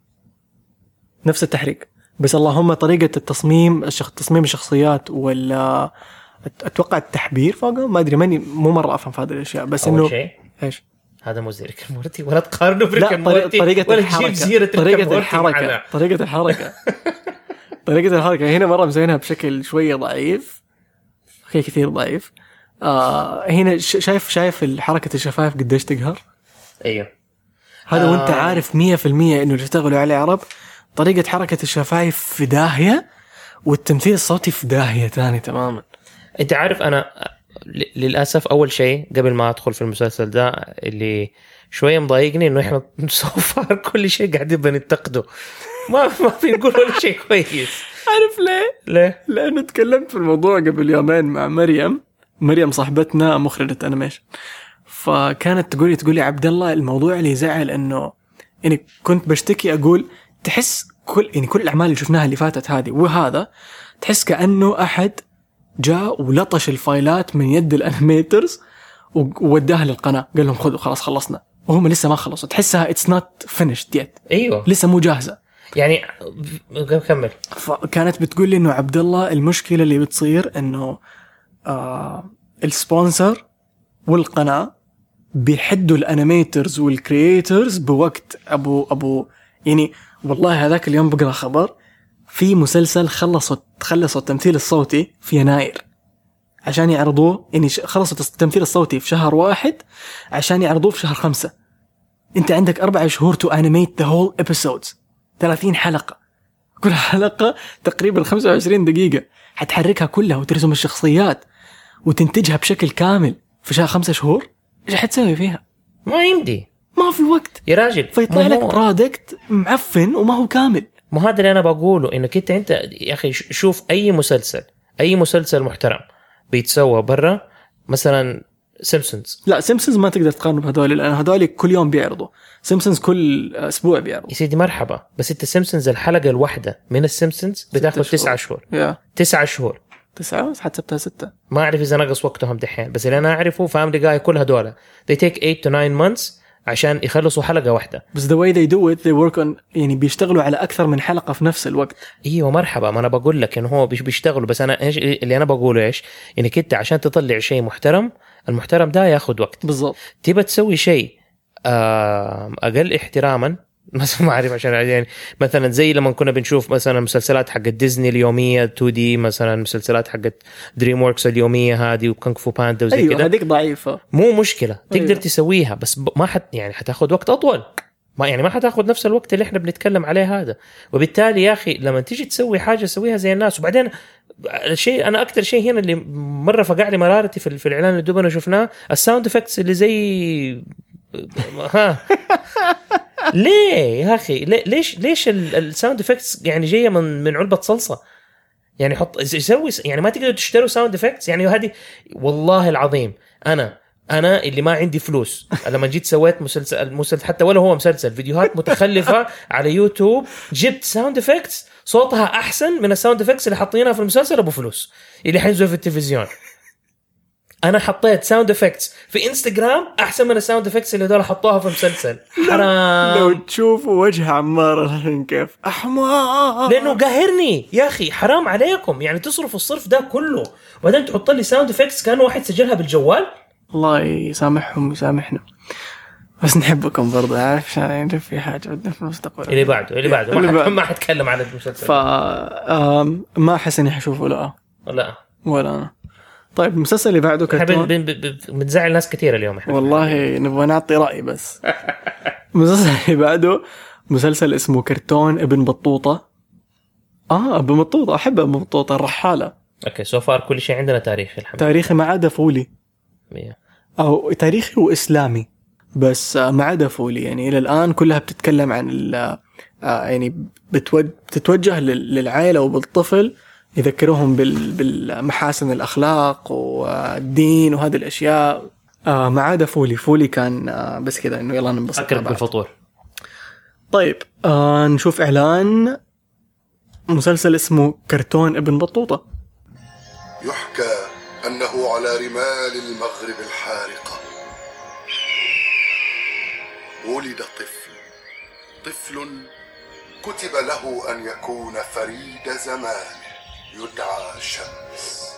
نفس التحريك. بس اللهم طريقة التصميم الشخ... تصميم الشخصيات ولا أتوقع التحبير فوقه ما أدري ماني مو مرة أفهم في هذه الأشياء بس إنه شيء إيش؟ هذا مو زي ريك مورتي ولا تقارنه بريك مورتي طريقة ولا الحركة. تجيب أند طريقة الحركة. طريقة الحركة. [laughs] طريقة الحركة. هنا مرة مسوينها بشكل شوية ضعيف. okay كثير ضعيف. آه هنا شايف شايف حركة الشفايف قديش تقهر؟ أيوه. هذا آه. وانت عارف 100% إنه اللي اشتغلوا عليه عرب طريقة حركة الشفايف في داهية والتمثيل الصوتي في داهية ثاني تماما. أنت عارف أنا للأسف أول شيء قبل ما أدخل في المسلسل ده اللي شوية مضايقني إنه إحنا [laughs] so far كل شيء قاعدين بننتقده ما [laughs] ما بنقول ولا شيء كويس. عارف ليه؟ ليه؟ لأنه تكلمت في الموضوع قبل يومين مع مريم. مريم صاحبتنا مخرجة animation. فكانت تقولي تقولي عبد الله الموضوع اللي يزعل إنه يعني كنت بشتكي أقول تحس كل يعني كل الأعمال اللي شفناها اللي فاتت هذه وهذا تحس كأنه أحد جاء ولطش ال files ات من يد ال animators ووداها للقناة قال لهم خذوا خلاص خلصنا. وهم لسه ما خلصوا. تحسها it's not finished yet أيوه. لسه مو جاهزة. يعني كمل. فكانت بتقول لي إنه عبد الله المشكلة اللي بتصير إنه آه ال sponsor والقناة بيحدوا ال animators وال creators بوقت ابو ابو يعني والله هذاك اليوم بقرأ خبر في مسلسل خلصوا خلصوا التمثيل الصوتي في يناير. عشان يعرضوه يعني خلصوا التمثيل الصوتي في شهر واحد عشان يعرضوه في شهر خمسة. انت عندك أربع شهور to animate the whole episodes 30 حلقة. كل حلقة تقريبا 25 دقيقة. حتحركها كلها وترسم الشخصيات وتنتجها بشكل كامل في شهر خمسة شهور؟ إيش حتسوي فيها؟ ما يمدي ما في وقت يا راجل فيطلع لك product معفن وما هو كامل. ما هذا اللي أنا بقوله انك انت أنت يا أخي شوف أي مسلسل أي مسلسل محترم بيتسوى برا مثلا سيمبسونز لا سيمبسونز ما تقدر تقارن بهذول لأن هذول كل يوم بيعرضوا. سيمبسونز كل أسبوع بيعرضوا. يا سيدي مرحبا بس أنت سيمبسونز الحلقة الواحدة من السيمبسونز بتاخذ تسعة شهور. تسعة شهور. تسعة؟ حتسبتها ستة. ما أعرف إذا نقص وقتهم دحين بس اللي أنا أعرفه فاملي جاي كل هذول they take 8 to 9 months عشان يخلصوا حلقة واحدة. بس the way they do it they work on يعني بيشتغلوا على أكثر من حلقة في نفس الوقت. أيوه مرحبا ما أنا بقول لك انه هو بيش- بيشتغلوا. بس أنا إيش اللي أنا بقوله إيش؟ انك انت عشان تطلع شيء محترم المحترم ده ياخذ وقت. بالضبط. تبى تسوي شيء أقل احتراما مثلا [laughs] ما أعرف عشان يعني مثلا زي لما كنا بنشوف مثلا مسلسلات حقت ديزني اليومية 2D مثلا مسلسلات حقت دريم وركس اليومية هذه وكونغ فو باندا وزي كذا هذيك ضعيفة. مو مشكلة تقدر أيوة. تسويها بس ما حت يعني حتاخذ وقت أطول. ما يعني ما حتاخذ نفس الوقت اللي إحنا بنتكلم عليه هذا. وبالتالي يا أخي لما تيجي تسوي حاجة سويها زي الناس. وبعدين الشيء أنا أكثر شيء هنا اللي مرة فقع لي مرارتي في, في الإعلان اللي دوبنا شفناه ال sound effects اللي زي [laughs] ها. [laughs] ليه يا أخي؟ ليش ليش ال- ال sound effects يعني جاية من من علبة صلصة؟ يعني حط يسوي يعني ما تقدروا تشتروا sound effects يعني هذه والله العظيم أنا أنا اللي ما عندي فلوس. لما جيت سويت مسلسل مسلسل حتى ولا هو مسلسل فيديوهات متخلفة [laughs] على يوتيوب جبت sound effects صوتها أحسن من ال sound effects اللي حاطينها في المسلسل أبو فلوس. اللي حينزلوا في التلفزيون. أنا حطيت sound effects في انستغرام أحسن من ال sound effects اللي دول حطوها في مسلسل. حرام. لو تشوفوا وجه عمار الحين كيف احمر لأنه قاهرني. يا أخي حرام عليكم. يعني تصرفوا الصرف ده كله. وبعدين تحط لي sound effects كأنه واحد سجلها بالجوال. الله يسامحهم ويسامحنا بس نحبكم برضه عارف عشان يعني في حاجة بدنا في المستقبل. اللي بعده اللي بعده. اللي [laughs] ما, حتكلم عن المسلسل. ف ما أحس إني حشوفه لا. لا. ولا أنا. طيب المسلسل اللي بعده. كرتون؟ بن... بن... بنزعل ناس كثير اليوم إحنا. والله نبغى نعطي رأي بس. [laughs] المسلسل اللي بعده مسلسل اسمه كرتون ابن بطوطة. آه ابن بطوطة أحب ابن بطوطة الرحالة. okay so far كل شيء عندنا تاريخ الحمد تاريخي ما عدا فولي. أو تاريخي وإسلامي. بس آه، ما عدا فولي. يعني إلى الآن كلها بتتكلم عن ال- آه، يعني بتوجه للعائله وبالطفل. يذكروهم بال- بالمحاسن الأخلاق والدين وهذه الأشياء. آه، ما عدا فولي. فولي كان آه، بس كذا إنه يلا ننبسط بعض. بالفطور طيب آه نشوف إعلان مسلسل اسمه كرتون ابن بطوطة. يحكى أنه على رمال المغرب الحارقة ولد طفل. طفل كتب له أن يكون فريد زمانه يدعى شمس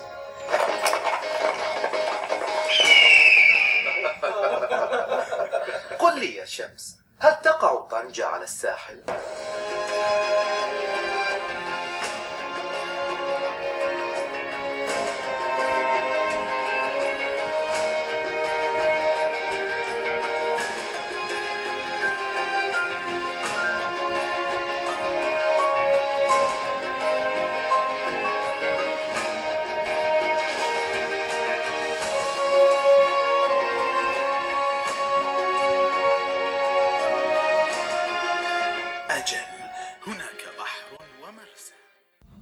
قل لي يا شمس هل تقع طنجة على الساحل؟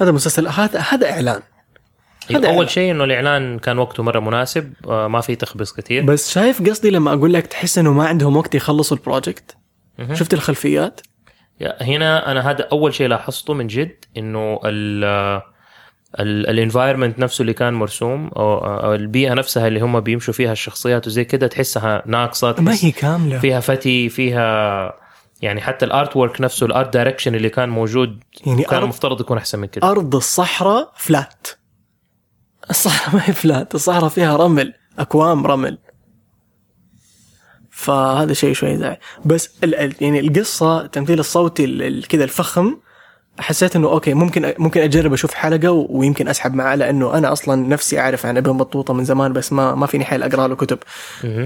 هذا مسلسل هذا هذا إعلان. هذا إعلان. اول شيء إنه الإعلان كان وقته مرة مناسب آه، ما في تخبص كثير. بس شايف قصدي لما أقول لك تحس إنه ما عندهم وقت يخلصوا ال project. شفت الخلفيات؟ يا- هنا أنا هذا أول شيء لاحظته من جد إنه ال ال environment نفسه اللي كان مرسوم أو البيئة نفسها اللي هم بيمشوا فيها الشخصيات وزي كده تحسها ناقصة ما هي كاملة. فيها فتي فيها يعني حتى ال artwork نفسه ال art direction اللي كان موجود يعني كان المفترض يكون أحسن من كده. أرض الصحراء flat الصحراء ما هي flat الصحراء فيها رمل اكوام رمل. فهذا شيء شوي زعل بس يعني القصة التمثيل الصوتي ال- ال- كذا الفخم حسيت إنه okay ممكن ممكن أجرب أشوف حلقة ويمكن أسحب معاه لأنه أنا أصلا نفسي أعرف عن ابن بطوطه من زمان بس ما ما فيني حيل أقرأ له كتب.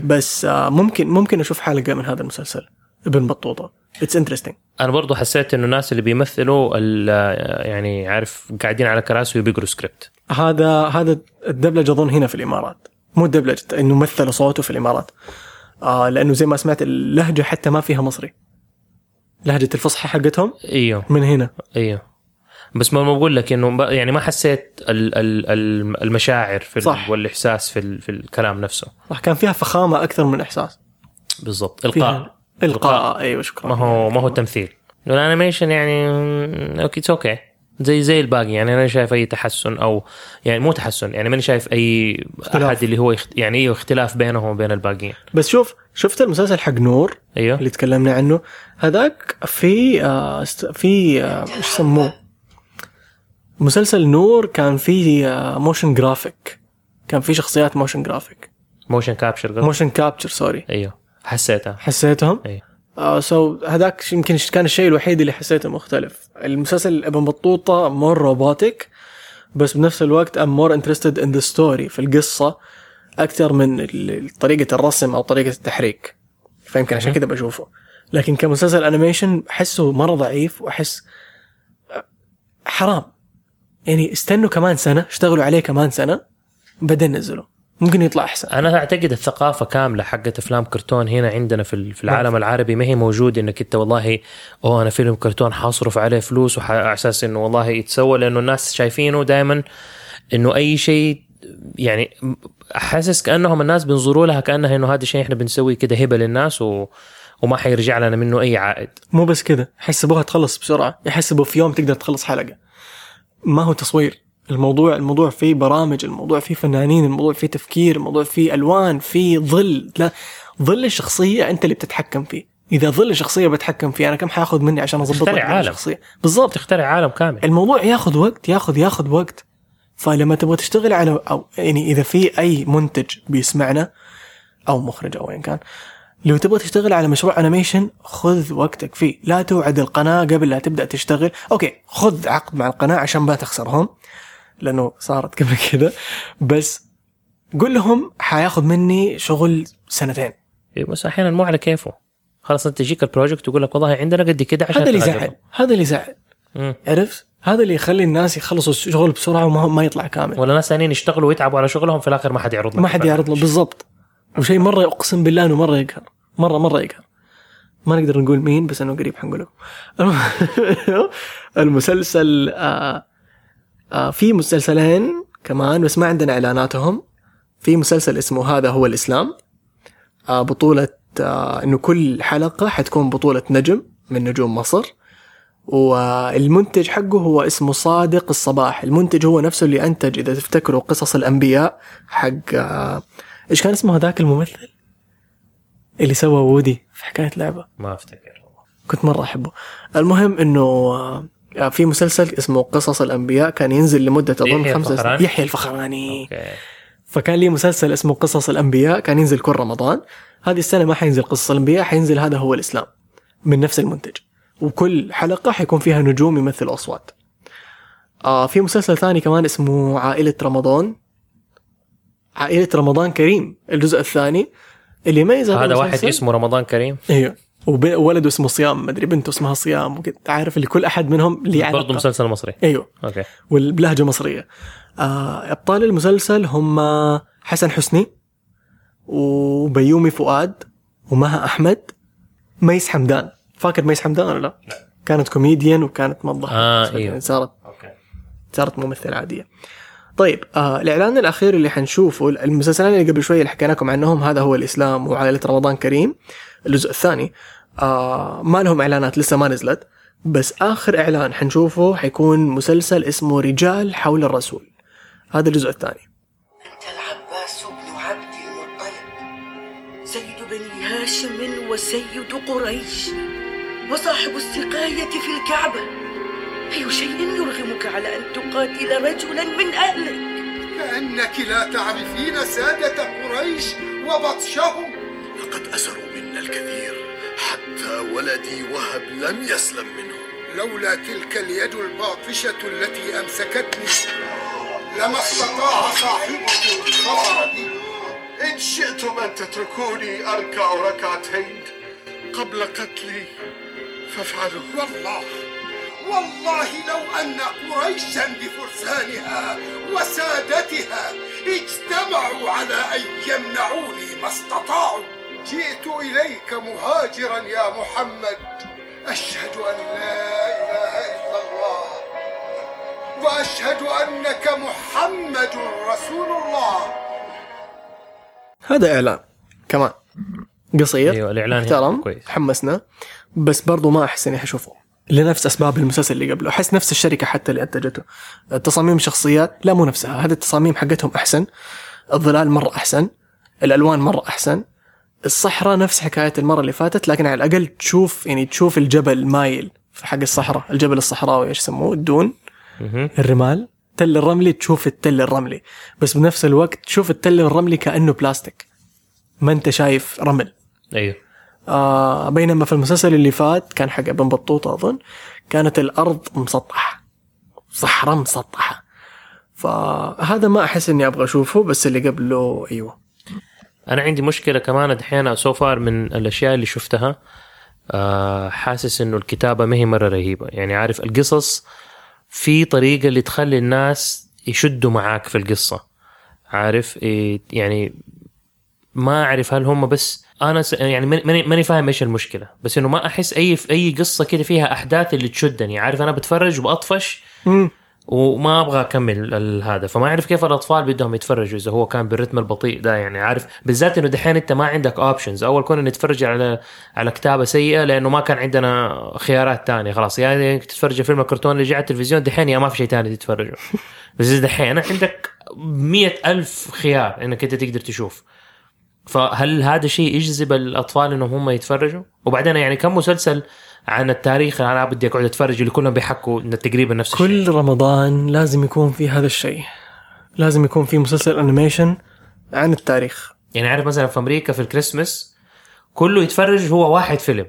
بس آه، ممكن ممكن أشوف حلقة من هذا المسلسل. ابن بطوطة. it's interesting أنا برضو حسيت إنه الناس اللي بيمثلوا يعني عارف قاعدين على كراسي وبيقروا سكريبت هذا هذا الدبلجة أظن هنا في الإمارات. مو دبلجه إنه مثل صوته في الإمارات. آه لأنه زي ما سمعت اللهجة حتى ما فيها مصري. لهجة الفصحى حقتهم إيوه. من هنا. إيوه. بس ما بقول لك إنه يعني ما حسيت ال- ال- ال- المشاعر في صح. والإحساس في في الكلام نفسه. صح كان فيها فخامة أكثر من إحساس. بالضبط. إلقاء. إلقاء. أيوه شكرا. ما هو ما هو تمثيل. ال animation يعني okay it's okay زي زي الباقي. يعني أنا شايف أي تحسن أو يعني مو تحسن يعني ماني شايف أي اختلاف. أحد اللي هو. يعني أيوه اختلاف بينهم وبين الباقيين. بس شوف شفت المسلسل حق نور؟ أيوه. اللي تكلمنا عنه. هذاك في آه في آه إيش سموه مسلسل نور كان فيه آه motion graphic كان فيه شخصيات motion graphic motion capture motion capture sorry أيوه. حسيتها. حسيتهم؟ آه so هذاك يمكن كان الشيء الوحيد اللي حسيته مختلف. المسلسل ابن بطوطة more robotic بس بنفس الوقت I'm more interested in the story في القصة أكثر من طريقة الرسم أو طريقة التحريك. فيمكن عشان كذا بشوفه. لكن كمسلسل animation أحسه مرة ضعيف وأحس حرام. يعني استنوا كمان سنة اشتغلوا عليه كمان سنة بعدين نزلوا. ممكن يطلع أحسن. أنا أعتقد الثقافة كاملة حقت أفلام كرتون هنا عندنا في ال- في العالم العربي ما هي موجودة إنك أنت والله أوه أنا فيلم كرتون حاصرف عليه فلوس وح- على أساس إنه والله يتسوى لأنه الناس شايفينه دائما إنه أي شيء يعني حاسس كأنهم الناس بينظروا لها كأنها إنه هذا الشيء إحنا بنسوي كده هبة للناس و وما حيرجع لنا منه أي عائد. مو بس كذا يحسبوها تخلص بسرعة يحسبوا في يوم تقدر تخلص حلقة. ما هو تصوير. الموضوع الموضوع فيه برامج الموضوع فيه فنانين الموضوع فيه تفكير الموضوع فيه ألوان فيه ظل. لا ظل الشخصية أنت اللي بتتحكم فيه. إذا ظل الشخصية بتحكم فيه أنا كم حأخذ مني عشان اضبط عالم. الشخصية؟ بالضبط. تخترع عالم كامل. الموضوع ياخذ وقت ياخذ ياخذ وقت. فلما تبغى تشتغل على أو يعني إذا في أي منتج بيسمعنا أو مخرج أو ايا كان لو تبغى تشتغل على مشروع animation خذ وقتك فيه. لا توعد القناة قبل لا تبدأ تشتغل. okay خذ عقد مع القناة عشان ما تخسرهم. لأنه صارت قبل كذا بس قول لهم حياخذ مني شغل سنتين. إيه، بس أحيانا مو على كيفه. خلاص أنت يجيك البروجكت ويقول لك والله عندنا قد كده عشان هذا اللي. يزعل. هذا اللي يزعل. عرفت؟ هذا اللي يخلي الناس يخلصوا الشغل بسرعة وما ما يطلع كامل. ولا ناس ثانيين يشتغلوا ويتعبوا على شغلهم في الآخر ما حد يعرض ما حد يعرض له بالضبط. وشيء مرة اقسم بالله إنه مرة يقهر. مره مرة يقهر. ما نقدر نقول مين بس إنه قريب حنقول لكم [laughs] الم- المسلسل آه آه في مسلسلين كمان بس ما عندنا إعلاناتهم. في مسلسل اسمه هذا هو الإسلام. آه بطولة آه إنه كل حلقة حتكون بطولة نجم من نجوم مصر. والمنتج حقه هو اسمه صادق الصباح. المنتج هو نفسه اللي أنتج إذا تفتكروا قصص الأنبياء حق آه إيش كان اسمه هذاك الممثل؟ اللي سوى وودي في حكاية لعبة. ما أفتكر كنت مرة أحبه. المهم آه، في مسلسل اسمه قصص الأنبياء كان ينزل أظن يحيى خمسة الفخراني؟ سنين يحيى الفخراني. أوكي. فكان لي مسلسل اسمه قصص الأنبياء كان ينزل كل رمضان. هذه السنة ما حينزل قصص الأنبياء حينزل هذا هو الإسلام من نفس المنتج. وكل حلقة حيكون فيها نجوم يمثلوا أصوات. آه في مسلسل ثاني كمان اسمه عائلة رمضان. عائلة رمضان كريم الجزء الثاني. اللي يميز هذا واحد المسلسل- اسمه رمضان كريم؟ إيوه. وولده اسمه صيام مدري بنته اسمها صيام وكذا. عارف اللي كل أحد منهم ليه برضه علاقه مسلسل مصري. أيوه. okay. والبلهجه مصرية. آه أبطال المسلسل هم حسن حسني وبيومي فؤاد ومها أحمد ميس حمدان. فاكر ميس حمدان ولا لا؟ كانت كوميديان وكانت موظفه آه، بس أيوه. صارت okay. صارت ممثلة عادية. طيب آه الإعلان الأخير اللي حنشوفه المسلسلين اللي قبل شوية اللي حكينا لكم عنهم هذا هو الإسلام وعائلة رمضان كريم. الجزء الثاني آه ما لهم إعلانات لسه ما نزلت. بس آخر إعلان حنشوفه حيكون مسلسل اسمه رجال حول الرسول. هذا الجزء الثاني. العباس بن عبد المطلب. سيد بني هاشم وسيد قريش وصاحب السقاية في الكعبة. أي شيء يرغمك على أن تقاتل رجلا من أهلك؟ كأنك لا تعرفين سادة قريش وبطشهم. لقد أسروا منا الكثير. حتى ولدي وهب لم يسلم منهم لولا تلك اليد الباطشة التي أمسكتني لما استطاع صاحبكم الظفر بي إن شئتم أن تتركوني أركع ركعتين قبل قتلي فافعلوا. والله والله لو أن قريشا بفرسانها وسادتها اجتمعوا على أن يمنعوني ما استطاعوا. جئت إليك مهاجرا يا محمد. أشهد أن لا إله إلا الله. وأشهد أنك محمد رسول الله. هذا إعلان. كمان. قصير. أيوه الإعلان محترم. كويس. حمسنا. بس برضو ما أحس إني حشوفه. لنفس أسباب المسلسل اللي قبله. أحس نفس الشركة حتى اللي أنتجته. تصاميم شخصيات. لا مو نفسها. هذه التصاميم حقتهم أحسن. الظلال مرة أحسن. الألوان مرة أحسن. الصحراء نفس حكاية المرة اللي فاتت لكن على الأقل تشوف يعني تشوف الجبل مايل في حق الصحراء. الجبل الصحراوي إيش يسموه؟ الدون. الرمال. التل الرملي تشوف التل الرملي. بس بنفس الوقت تشوف التل الرملي كأنه بلاستيك. ما أنت شايف رمل. أيوه. آه بينما في المسلسل اللي فات كان حق ابن بطوطة أظن كانت الأرض مسطحة. صحراء مسطحة. فهذا ما أحس إني أبغى أشوفه بس اللي قبله أيوه. أنا عندي مشكلة كمان دحين سو فار من الأشياء اللي شفتها آه حاسس إنه الكتابة ما هي مرة رهيبة. يعني عارف القصص في طريقة اللي تخلي الناس يشدوا معاك في القصة. عارف؟ إيه يعني ما أعرف هل هم بس أنا س... يعني ماني- ماني فاهم إيش المشكلة. بس إنه ما أحس أي في أي قصة كده فيها أحداث اللي تشدني. عارف؟ أنا بتفرج وبأطفش. مم. وما أبغى أكمل هذا فما أعرف كيف الأطفال بدهم يتفرجوا إذا هو كان بالرتم البطيء ده يعني عارف بالذات إنه دحين أنت ما عندك options أول كنا نتفرج على على كتابة سيئة لأنه ما كان عندنا خيارات تانية خلاص. يا يعني تتفرج فيلم الكرتون اللي جاء على التلفزيون دحين يا ما في شيء تاني تتفرجه. [laughs] بس دحين عندك مية ألف خيار إنك أنت تقدر تشوف. فهل هذا شيء يجذب الأطفال إنهم هم يتفرجوا؟ وبعدين يعني كم مسلسل عن التاريخ أنا بدي أقعد أتفرج اللي كلهم بيحكوا تقريبا نفس الشيء. كل رمضان لازم يكون في هذا الشيء. لازم يكون في مسلسل animation عن التاريخ. يعني عارف مثلا في أمريكا في الكريسماس كله يتفرج هو واحد فيلم.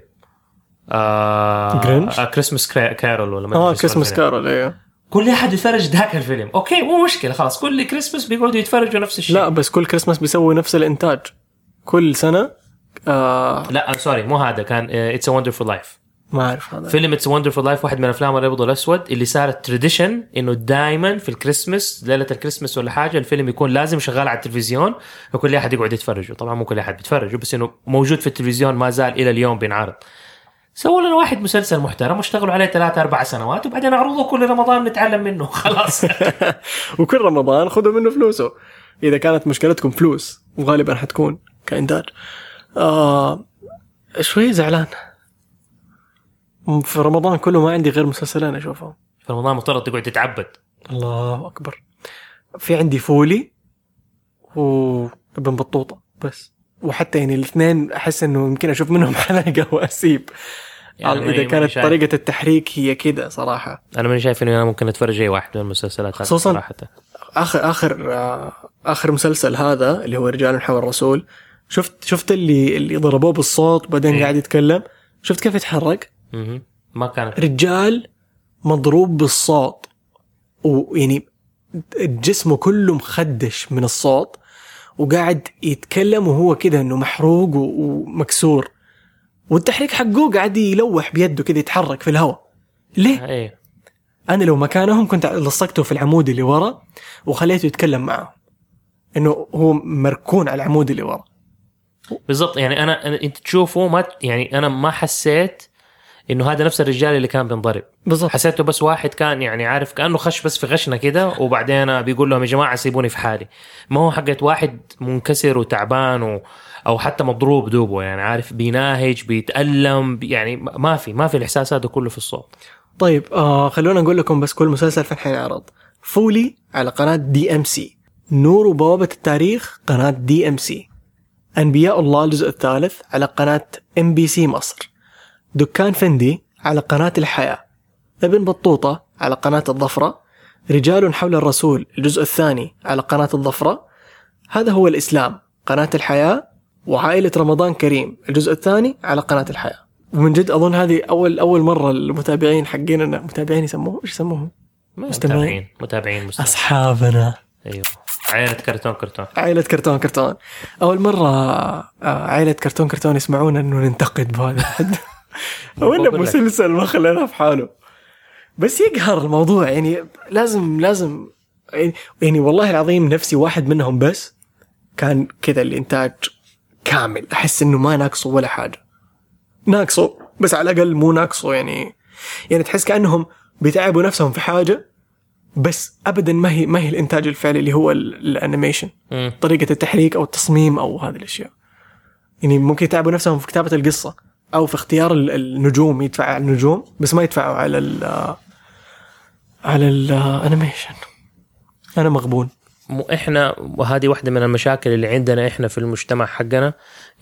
آه جرينش؟ آه Christmas Ca- Carol ولا ما آه اسمه الفيلم. Carol أيوه كل أحد يتفرج ذاك الفيلم. okay مو مشكلة خلاص. كل كريسماس بيقعدوا يتفرجوا نفس الشيء. لا بس كل كريسماس بيسوي نفس الإنتاج. كل سنة آه لا sorry مو هذا كان It's a Wonderful Life ما أعرف هذا. فيلم It's Wonderful Life واحد من أفلام الأبيض والأسود اللي صارت tradition إنه دائما في الكريسماس ليلة الكريسماس ولا حاجة الفيلم يكون لازم شغال على التلفزيون وكل أحد يقعد يتفرجه طبعا مو كل أحد بيتفرجه بس إنه موجود في التلفزيون ما زال إلى اليوم بينعرض. سووا لنا واحد مسلسل محترم واشتغلوا عليه ثلاثة أربع سنوات وبعدين عرضوه كل رمضان نتعلم منه. [laughs] خلاص. [laughs] وكل رمضان خذوا منه فلوسه. إذا كانت مشكلتكم فلوس وغالبا حتكون كإنتاج. آه شوي زعلان. في رمضان كله ما عندي غير مسلسلين أشوفهم. في رمضان مفترض تقعد تتعبد. الله أكبر. في عندي فولي وابن بطوطة بس. وحتى يعني الاثنين أحس إنه يمكن أشوف منهم [laughs] حلقة وأسيب. يعني إذا كانت شايف. طريقة التحريك هي كده صراحة. أنا ماني شايف انه أنا ممكن أتفرج أي واحد من المسلسلات خصوصاً صراحة. اخر آخر آه، آخر مسلسل هذا اللي هو رجال حول الرسول. شفت شفت اللي اللي ضربوه بالصوت وبعدين إيه. قاعد يتكلم؟ شفت كيف يتحرك. ما كانت رجال مضروب بالصوت. ويعني جسمه كله مخدش من الصوت. وقاعد يتكلم وهو كده إنه محروق ومكسور. والتحريك حقه قاعد يلوح بيده كده يتحرك في الهواء. ليه؟ إيه. أنا لو مكانهم كنت لصقته في العمود اللي ورا وخليته يتكلم معهم إنه هو مركون على العمود اللي ورا. بالضبط. يعني أنا أنت تشوفه ما يعني أنا ما حسيت إنه هذا نفس الرجال اللي كان بينضرب. بالضبط. حسيته بس واحد كان يعني عارف كأنه خش بس في غشنا كده وبعدين بيقول لهم يا جماعة سيبوني في حالي. ما هو حقت واحد منكسر وتعبان و أو حتى مضروب دوبه يعني عارف بيناهج بيتألم بي- يعني ما في ما في الإحساس هذا كله في الصوت. طيب آه خلونا نقول لكم بس كل مسلسل فين حينعرض فولي على قناة DMC نور وبوابة التاريخ قناة DMC أنبياء الله الجزء الثالث على قناة MBC مصر. دكان فندي على قناة الحياة ابن بطوطة على قناة الظفرة رجال حول الرسول الجزء الثاني على قناة الظفرة. هذا هو الإسلام قناة الحياة وعائلة رمضان كريم الجزء الثاني على قناة الحياة. ومن جد أظن هذه أول أول مرة المتابعين حقيننا متابعين يسموهم إيش يسموهم؟ مستمعين. متابعين متابعين مستمعين. أصحابنا. أيوه. عائلة كرتون كرتون. عائلة كرتون كرتون. أول مرة آه، عائلة كرتون كرتون يسمعونا إنه ننتقد بهذا الحد. [laughs] لك. مسلسل ما خليناه في حاله بس يقهر الموضوع يعني لازم لازم يعني- يعني والله العظيم نفسي واحد منهم بس كان كذا الإنتاج كامل. أحس إنه ما ناقصه ولا حاجة. ناقصه بس على الأقل مو ناقصه يعني يعني تحس كأنهم بيتعبوا نفسهم في حاجة بس ابدا ما هي ما هي الإنتاج الفعلي اللي هو ال- الأنيميشن. طريقة التحريك أو التصميم أو هذه الأشياء. يعني ممكن يتعبوا نفسهم في كتابة القصة. أو في اختيار ال- النجوم يدفع على النجوم بس ما يدفعوا على ال على ال animation أنا مغبون. إحنا وهذه واحدة من المشاكل اللي عندنا إحنا في المجتمع حقنا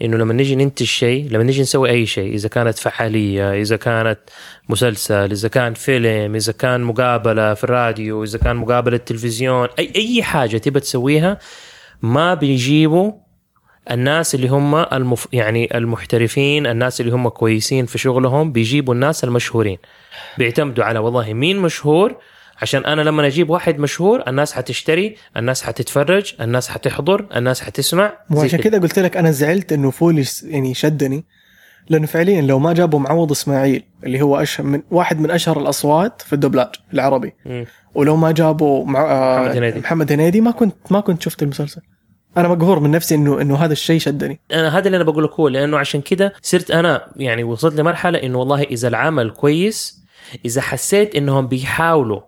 إنه لما نيجي ننتج شيء لما نيجي نسوي أي شيء إذا كانت فعالية إذا كانت مسلسل إذا كان فيلم إذا كان مقابلة في الراديو إذا كان مقابلة تلفزيون اي أي حاجة تبى تسويها ما بيجيبوا الناس اللي هم المف... يعني المحترفين الناس اللي هم كويسين في شغلهم بيجيبوا الناس المشهورين. بيعتمدوا على والله مين مشهور؟ عشان أنا لما أجيب واحد مشهور الناس حتشتري الناس حتتفرج الناس حتحضر الناس حتسمع وعشان كذا قلت لك أنا زعلت إنه فولي س- يعني شدني لأنه فعليا لو ما جابوا معوض إسماعيل اللي هو أشهر من واحد من أشهر الأصوات في الدبلاج العربي. مم. ولو ما جابوا مع آه محمد هنيدي. محمد هنيدي ما كنت ما كنت شفت المسلسل. أنا مقهور من نفسي انه إنه هذا الشيء شدني. أنا هذا اللي أنا بقول لك هو لأنه عشان كده صرت أنا يعني وصلت لمرحلة إنه والله إذا العمل كويس إذا حسيت إنهم بيحاولوا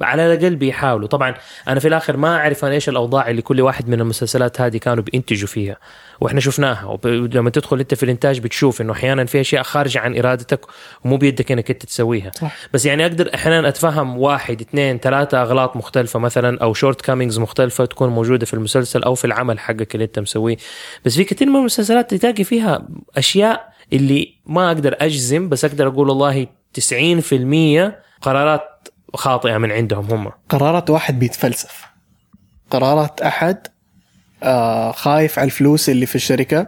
على الأقل بيحاولوا. طبعا أنا في الآخر ما أعرف أنا إيش الأوضاع اللي كل واحد من المسلسلات هذه كانوا بينتجوا فيها. وإحنا شفناها. وب- لما تدخل أنت في الإنتاج بتشوف إنه أحيانا في أشياء خارجة عن إرادتك ومو بيدك إنك أنت تسويها. صح. بس يعني أقدر أحيانا أتفهم واحد اثنين ثلاثة أغلاط مختلفة مثلا أو شورت كامينجز مختلفة تكون موجودة في المسلسل أو في العمل حقك اللي أنت مسويه. بس في كثير من المسلسلات تلاقي فيها أشياء اللي ما أقدر أجزم بس أقدر أقول والله 90% قرارات خاطئة من عندهم هم. قرارات واحد بيتفلسف. قرارات أحد آه خايف على الفلوس اللي في الشركة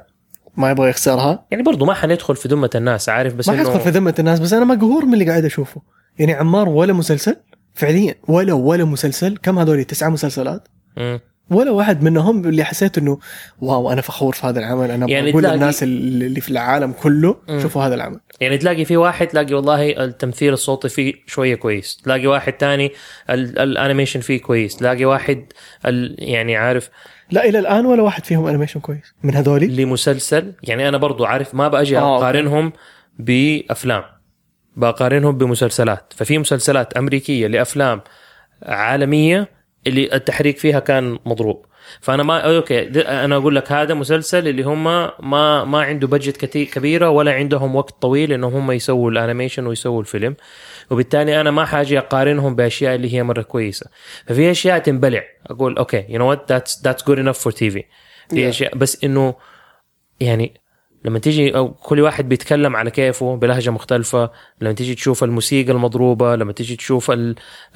ما يبغى يخسرها. يعني برضو ما حندخل في ذمة الناس عارف؟ بس ما إنه- حدخل في ذمة الناس بس أنا مقهور من اللي قاعد أشوفه. يعني عمار ولا مسلسل فعليا ولا ولا مسلسل كم هذول؟ تسعة مسلسلات. مم. ولا واحد منهم اللي حسيت إنه wow أنا فخور في هذا العمل. أنا يعني بقول للناس اللي في العالم كله مم. شوفوا هذا العمل. يعني تلاقي في واحد تلاقي والله التمثيل الصوتي فيه شوية كويس. تلاقي واحد تاني ال- ال animation فيه كويس. تلاقي واحد يعني عارف لا إلى الآن ولا واحد فيهم animation كويس. من هذولي؟ لمسلسل. يعني أنا برضو عارف ما بأجي آه،. أقارنهم بأفلام. بقارنهم بمسلسلات. ففي مسلسلات أمريكية لأفلام عالمية اللي التحريك فيها كان مضروب. فأنا ما okay أنا أقول لك هذا مسلسل اللي هم ما ما عنده budget كبيرة ولا عندهم وقت طويل إنهم هم يسووا ال animation ويسووا الفيلم. وبالتالي أنا ما حاجي أقارنهم بأشياء اللي هي مرة كويسة. ففي أشياء تنبلع. أقول okay you know what that's that's good enough for TV في. أشياء بس إنه يعني لما تيجي أو كل واحد بيتكلم على كيفه بلهجة مختلفة لما تيجي تشوف الموسيقى المضروبة لما تيجي تشوف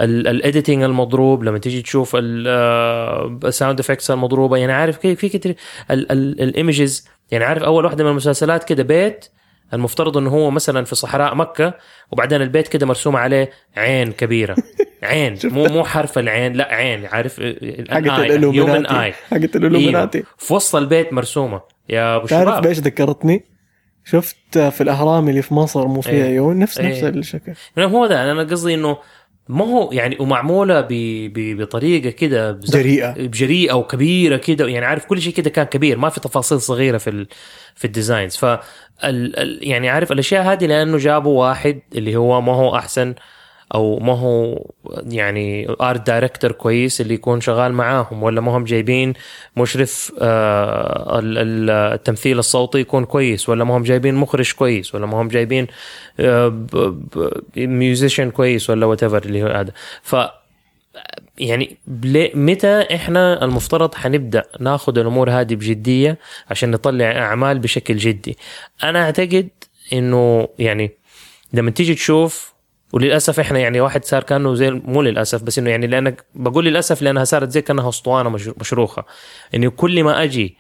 ال editing المضروب لما تيجي تشوف ال sound effects المضروبة يعني عارف كيف في كتير ال images يعني عارف أول واحدة من المسلسلات كده بيت المفترض إنه هو مثلا في صحراء مكة وبعدين البيت كده مرسوم عليه عين كبيرة. [laughs] عين مو مو حرف العين لا عين عارف؟ حقت الالومناتي حقت الالومناتي في وسط البيت مرسومة. يا أبو تعرف بإيش ذكرتني؟ شفت في الأهرام اللي في مصر مو فيها إيه. عيون نفس نفس إيه. الشكل يعني هو ده أنا قصدي إنه ما هو يعني ومعمولة ب... ب... بطريقة كده جريئة. بجريئة وكبيره كده يعني عارف كل شيء كده كان كبير ما في تفاصيل صغيرة في ال... في ال designs ف ال... ال... يعني عارف الأشياء هذه لأنه جابوا واحد اللي هو ما هو أحسن أو ما هو يعني art director كويس اللي يكون شغال معاهم ولا ما هم جايبين مشرف آه ال- ال- التمثيل الصوتي يكون كويس ولا ما هم جايبين مخرج كويس ولا ما هم جايبين musician كويس ولا what اللي هو هذا. ف يعني متى إحنا المفترض حنبدأ ناخذ الأمور هذه بجدية عشان نطلع أعمال بشكل جدي؟ أنا أعتقد إنه يعني لما تيجي تشوف وللأسف إحنا يعني واحد صار كأنه زي مو للأسف بس إنه يعني لأنك بقول للأسف لأنها صارت زي كأنها أسطوانة مش- مشروخة إنه كل ما أجي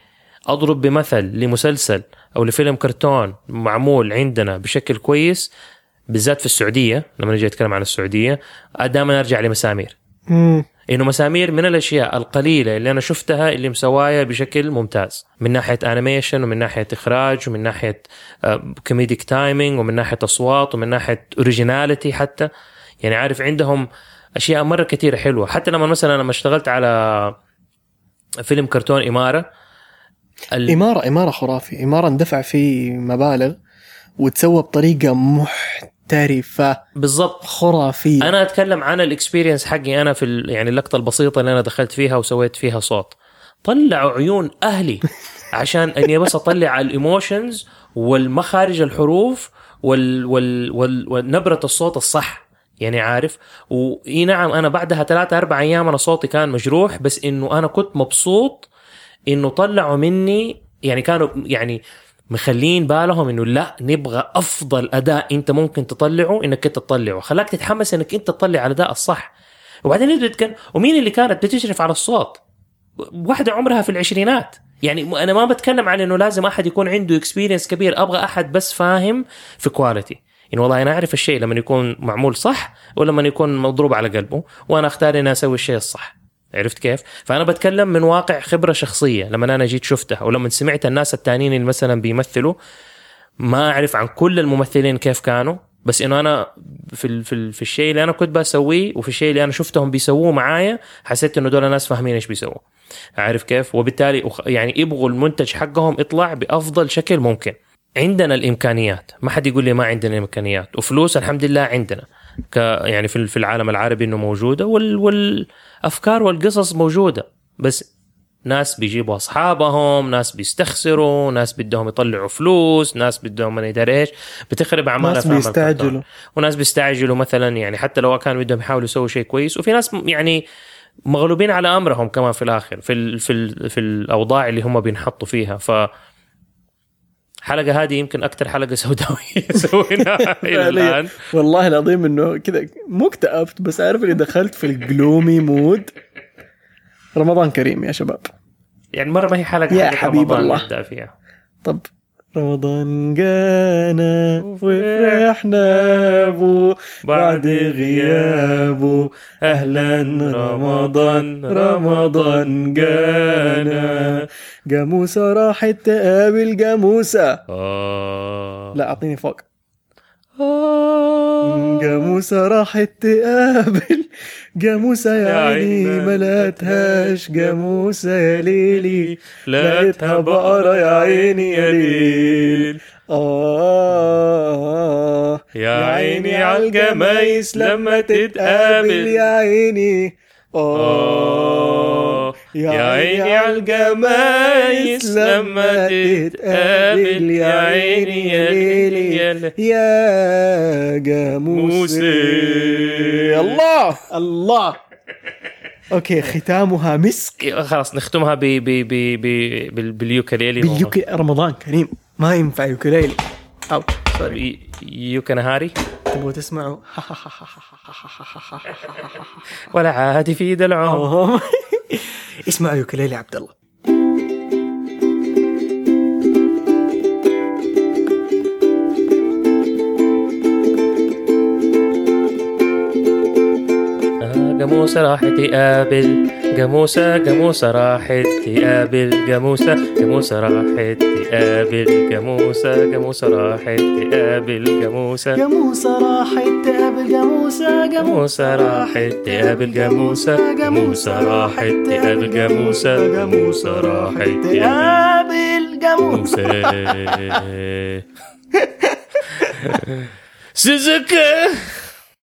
أضرب بمثل لمسلسل أو لفيلم كرتون معمول عندنا بشكل كويس بالذات في السعودية لما نجي أتكلم عن السعودية دائما أرجع لمسامير. إنه مسامير من الأشياء القليلة اللي أنا شفتها اللي مسوايا بشكل ممتاز. من ناحية انيميشن ومن ناحية إخراج ومن ناحية comedic timing ومن ناحية أصوات ومن ناحية originality حتى. يعني عارف عندهم أشياء مرة كثيره حلوة. حتى لما مثلا لما اشتغلت على فيلم كرتون إمارة ال- إمارة إمارة خرافي. إمارة اندفع فيه مبالغ وتسوى بطريقة محترفة بالضبط. خرافية. أنا أتكلم عن ال experience حقي أنا في يعني اللقطة البسيطة اللي أنا دخلت فيها وسويت فيها صوت. طلعوا عيون أهلي [laughs] عشان إني بس أطلع ال emotions والمخارج الحروف وال وال وال ونبره الصوت الصح. يعني عارف؟ واي نعم أنا بعدها ثلاثة أربع أيام أنا صوتي كان مجروح بس إنه أنا كنت مبسوط إنه طلعوا مني يعني كانوا يعني مخلين بالهم إنه لا نبغى أفضل أداء أنت ممكن تطلعه إنك أنت تطلعه. خلاك تتحمس إنك أنت تطلع الأداء الصح. وبعدين يتكلم ومين اللي كانت بتشرف على الصوت؟ واحدة عمرها في العشرينات. يعني أنا ما بتكلم عن إنه لازم أحد يكون عنده experience كبير أبغى أحد بس فاهم في quality يعني والله أنا أعرف الشيء لما يكون معمول صح ولما يكون مضروب على قلبه وأنا أختار إني أسوي الشيء الصح. عرفت كيف؟ فأنا بتكلم من واقع خبرة شخصية لما أنا جيت شفتها ولما سمعت الناس التانيين اللي مثلا بيمثلوا ما أعرف عن كل الممثلين كيف كانوا بس إنه أنا في ال في, ال في الشيء اللي أنا كنت بسويه وفي الشيء اللي أنا شفتهم بيسووه معايا حسيت إنه دول ناس فاهمين إيش بيسووا. عارف كيف؟ وبالتالي يعني يبغوا المنتج حقهم يطلع بأفضل شكل ممكن. عندنا الإمكانيات. ما حد يقول لي ما عندنا امكانيات وفلوس الحمد لله عندنا. ك يعني في في العالم العربي إنه موجودة وال والأفكار والقصص موجودة بس ناس بيجيبوا أصحابهم ناس بيستخسروا ناس بدهم يطلعوا فلوس ناس بدهم ما ادري إيش بتخرب أعمال ناس. بيستعجلوا. وناس بيستعجلوا مثلا يعني حتى لو كانوا بدهم يحاولوا يسووا شيء كويس وفي ناس يعني مغلوبين على أمرهم كمان في الآخر في ال في ال في الأوضاع اللي هم بينحطوا فيها ف الحلقة هذه يمكن أكثر حلقة سوداوية [laughs] سويناها إلى. [laughs] الآن والله العظيم إنه كذا مو اكتئبت بس عارف اللي دخلت في الجلومي مود رمضان كريم يا شباب يعني مرة ما هي حلقة يا حلقة حبيب الله. فيها طب رمضان جانا وفرحنا بو بعد غيابه أهلا رمضان رمضان جانا. جاموسة راحت تقابل جاموسة. لا أعطيني فوق. جاموسة راحت تقابل جاموسة يا عيني ما لقتهاش جاموسة يا ليلي لقيتها بقرة يا عيني يا ليل آه يا عيني عالجمايس لما تتقابل. يا عيني. آه. يا عيني عالجمايس لما تتقابل يا عيني يا ليلي يا جاموسي الله الله أوكي ختامها مسك خلاص نختمها ب ب ب ب بال- باليوكاليلي باليوكي رمضان كريم ما ينفع يوكليلي أو سوري يوكنهاري تبغوا تسمعوا ولا عادي في يد [laughs] اسمعوا يوكليلي عبد الله. جاموسة راحت تقابل جاموسة جاموسة راحت تقابل جاموسة جاموسة راحت تقابل جاموسة جاموسة راحت تقابل جاموسة. جاموسة راحت تقابل جاموسة جاموسة راحت تقابل جاموسة جاموسة راحت تقابل جاموسة جاموسة راحت تقابل جاموسة. سوزوكا [laughs]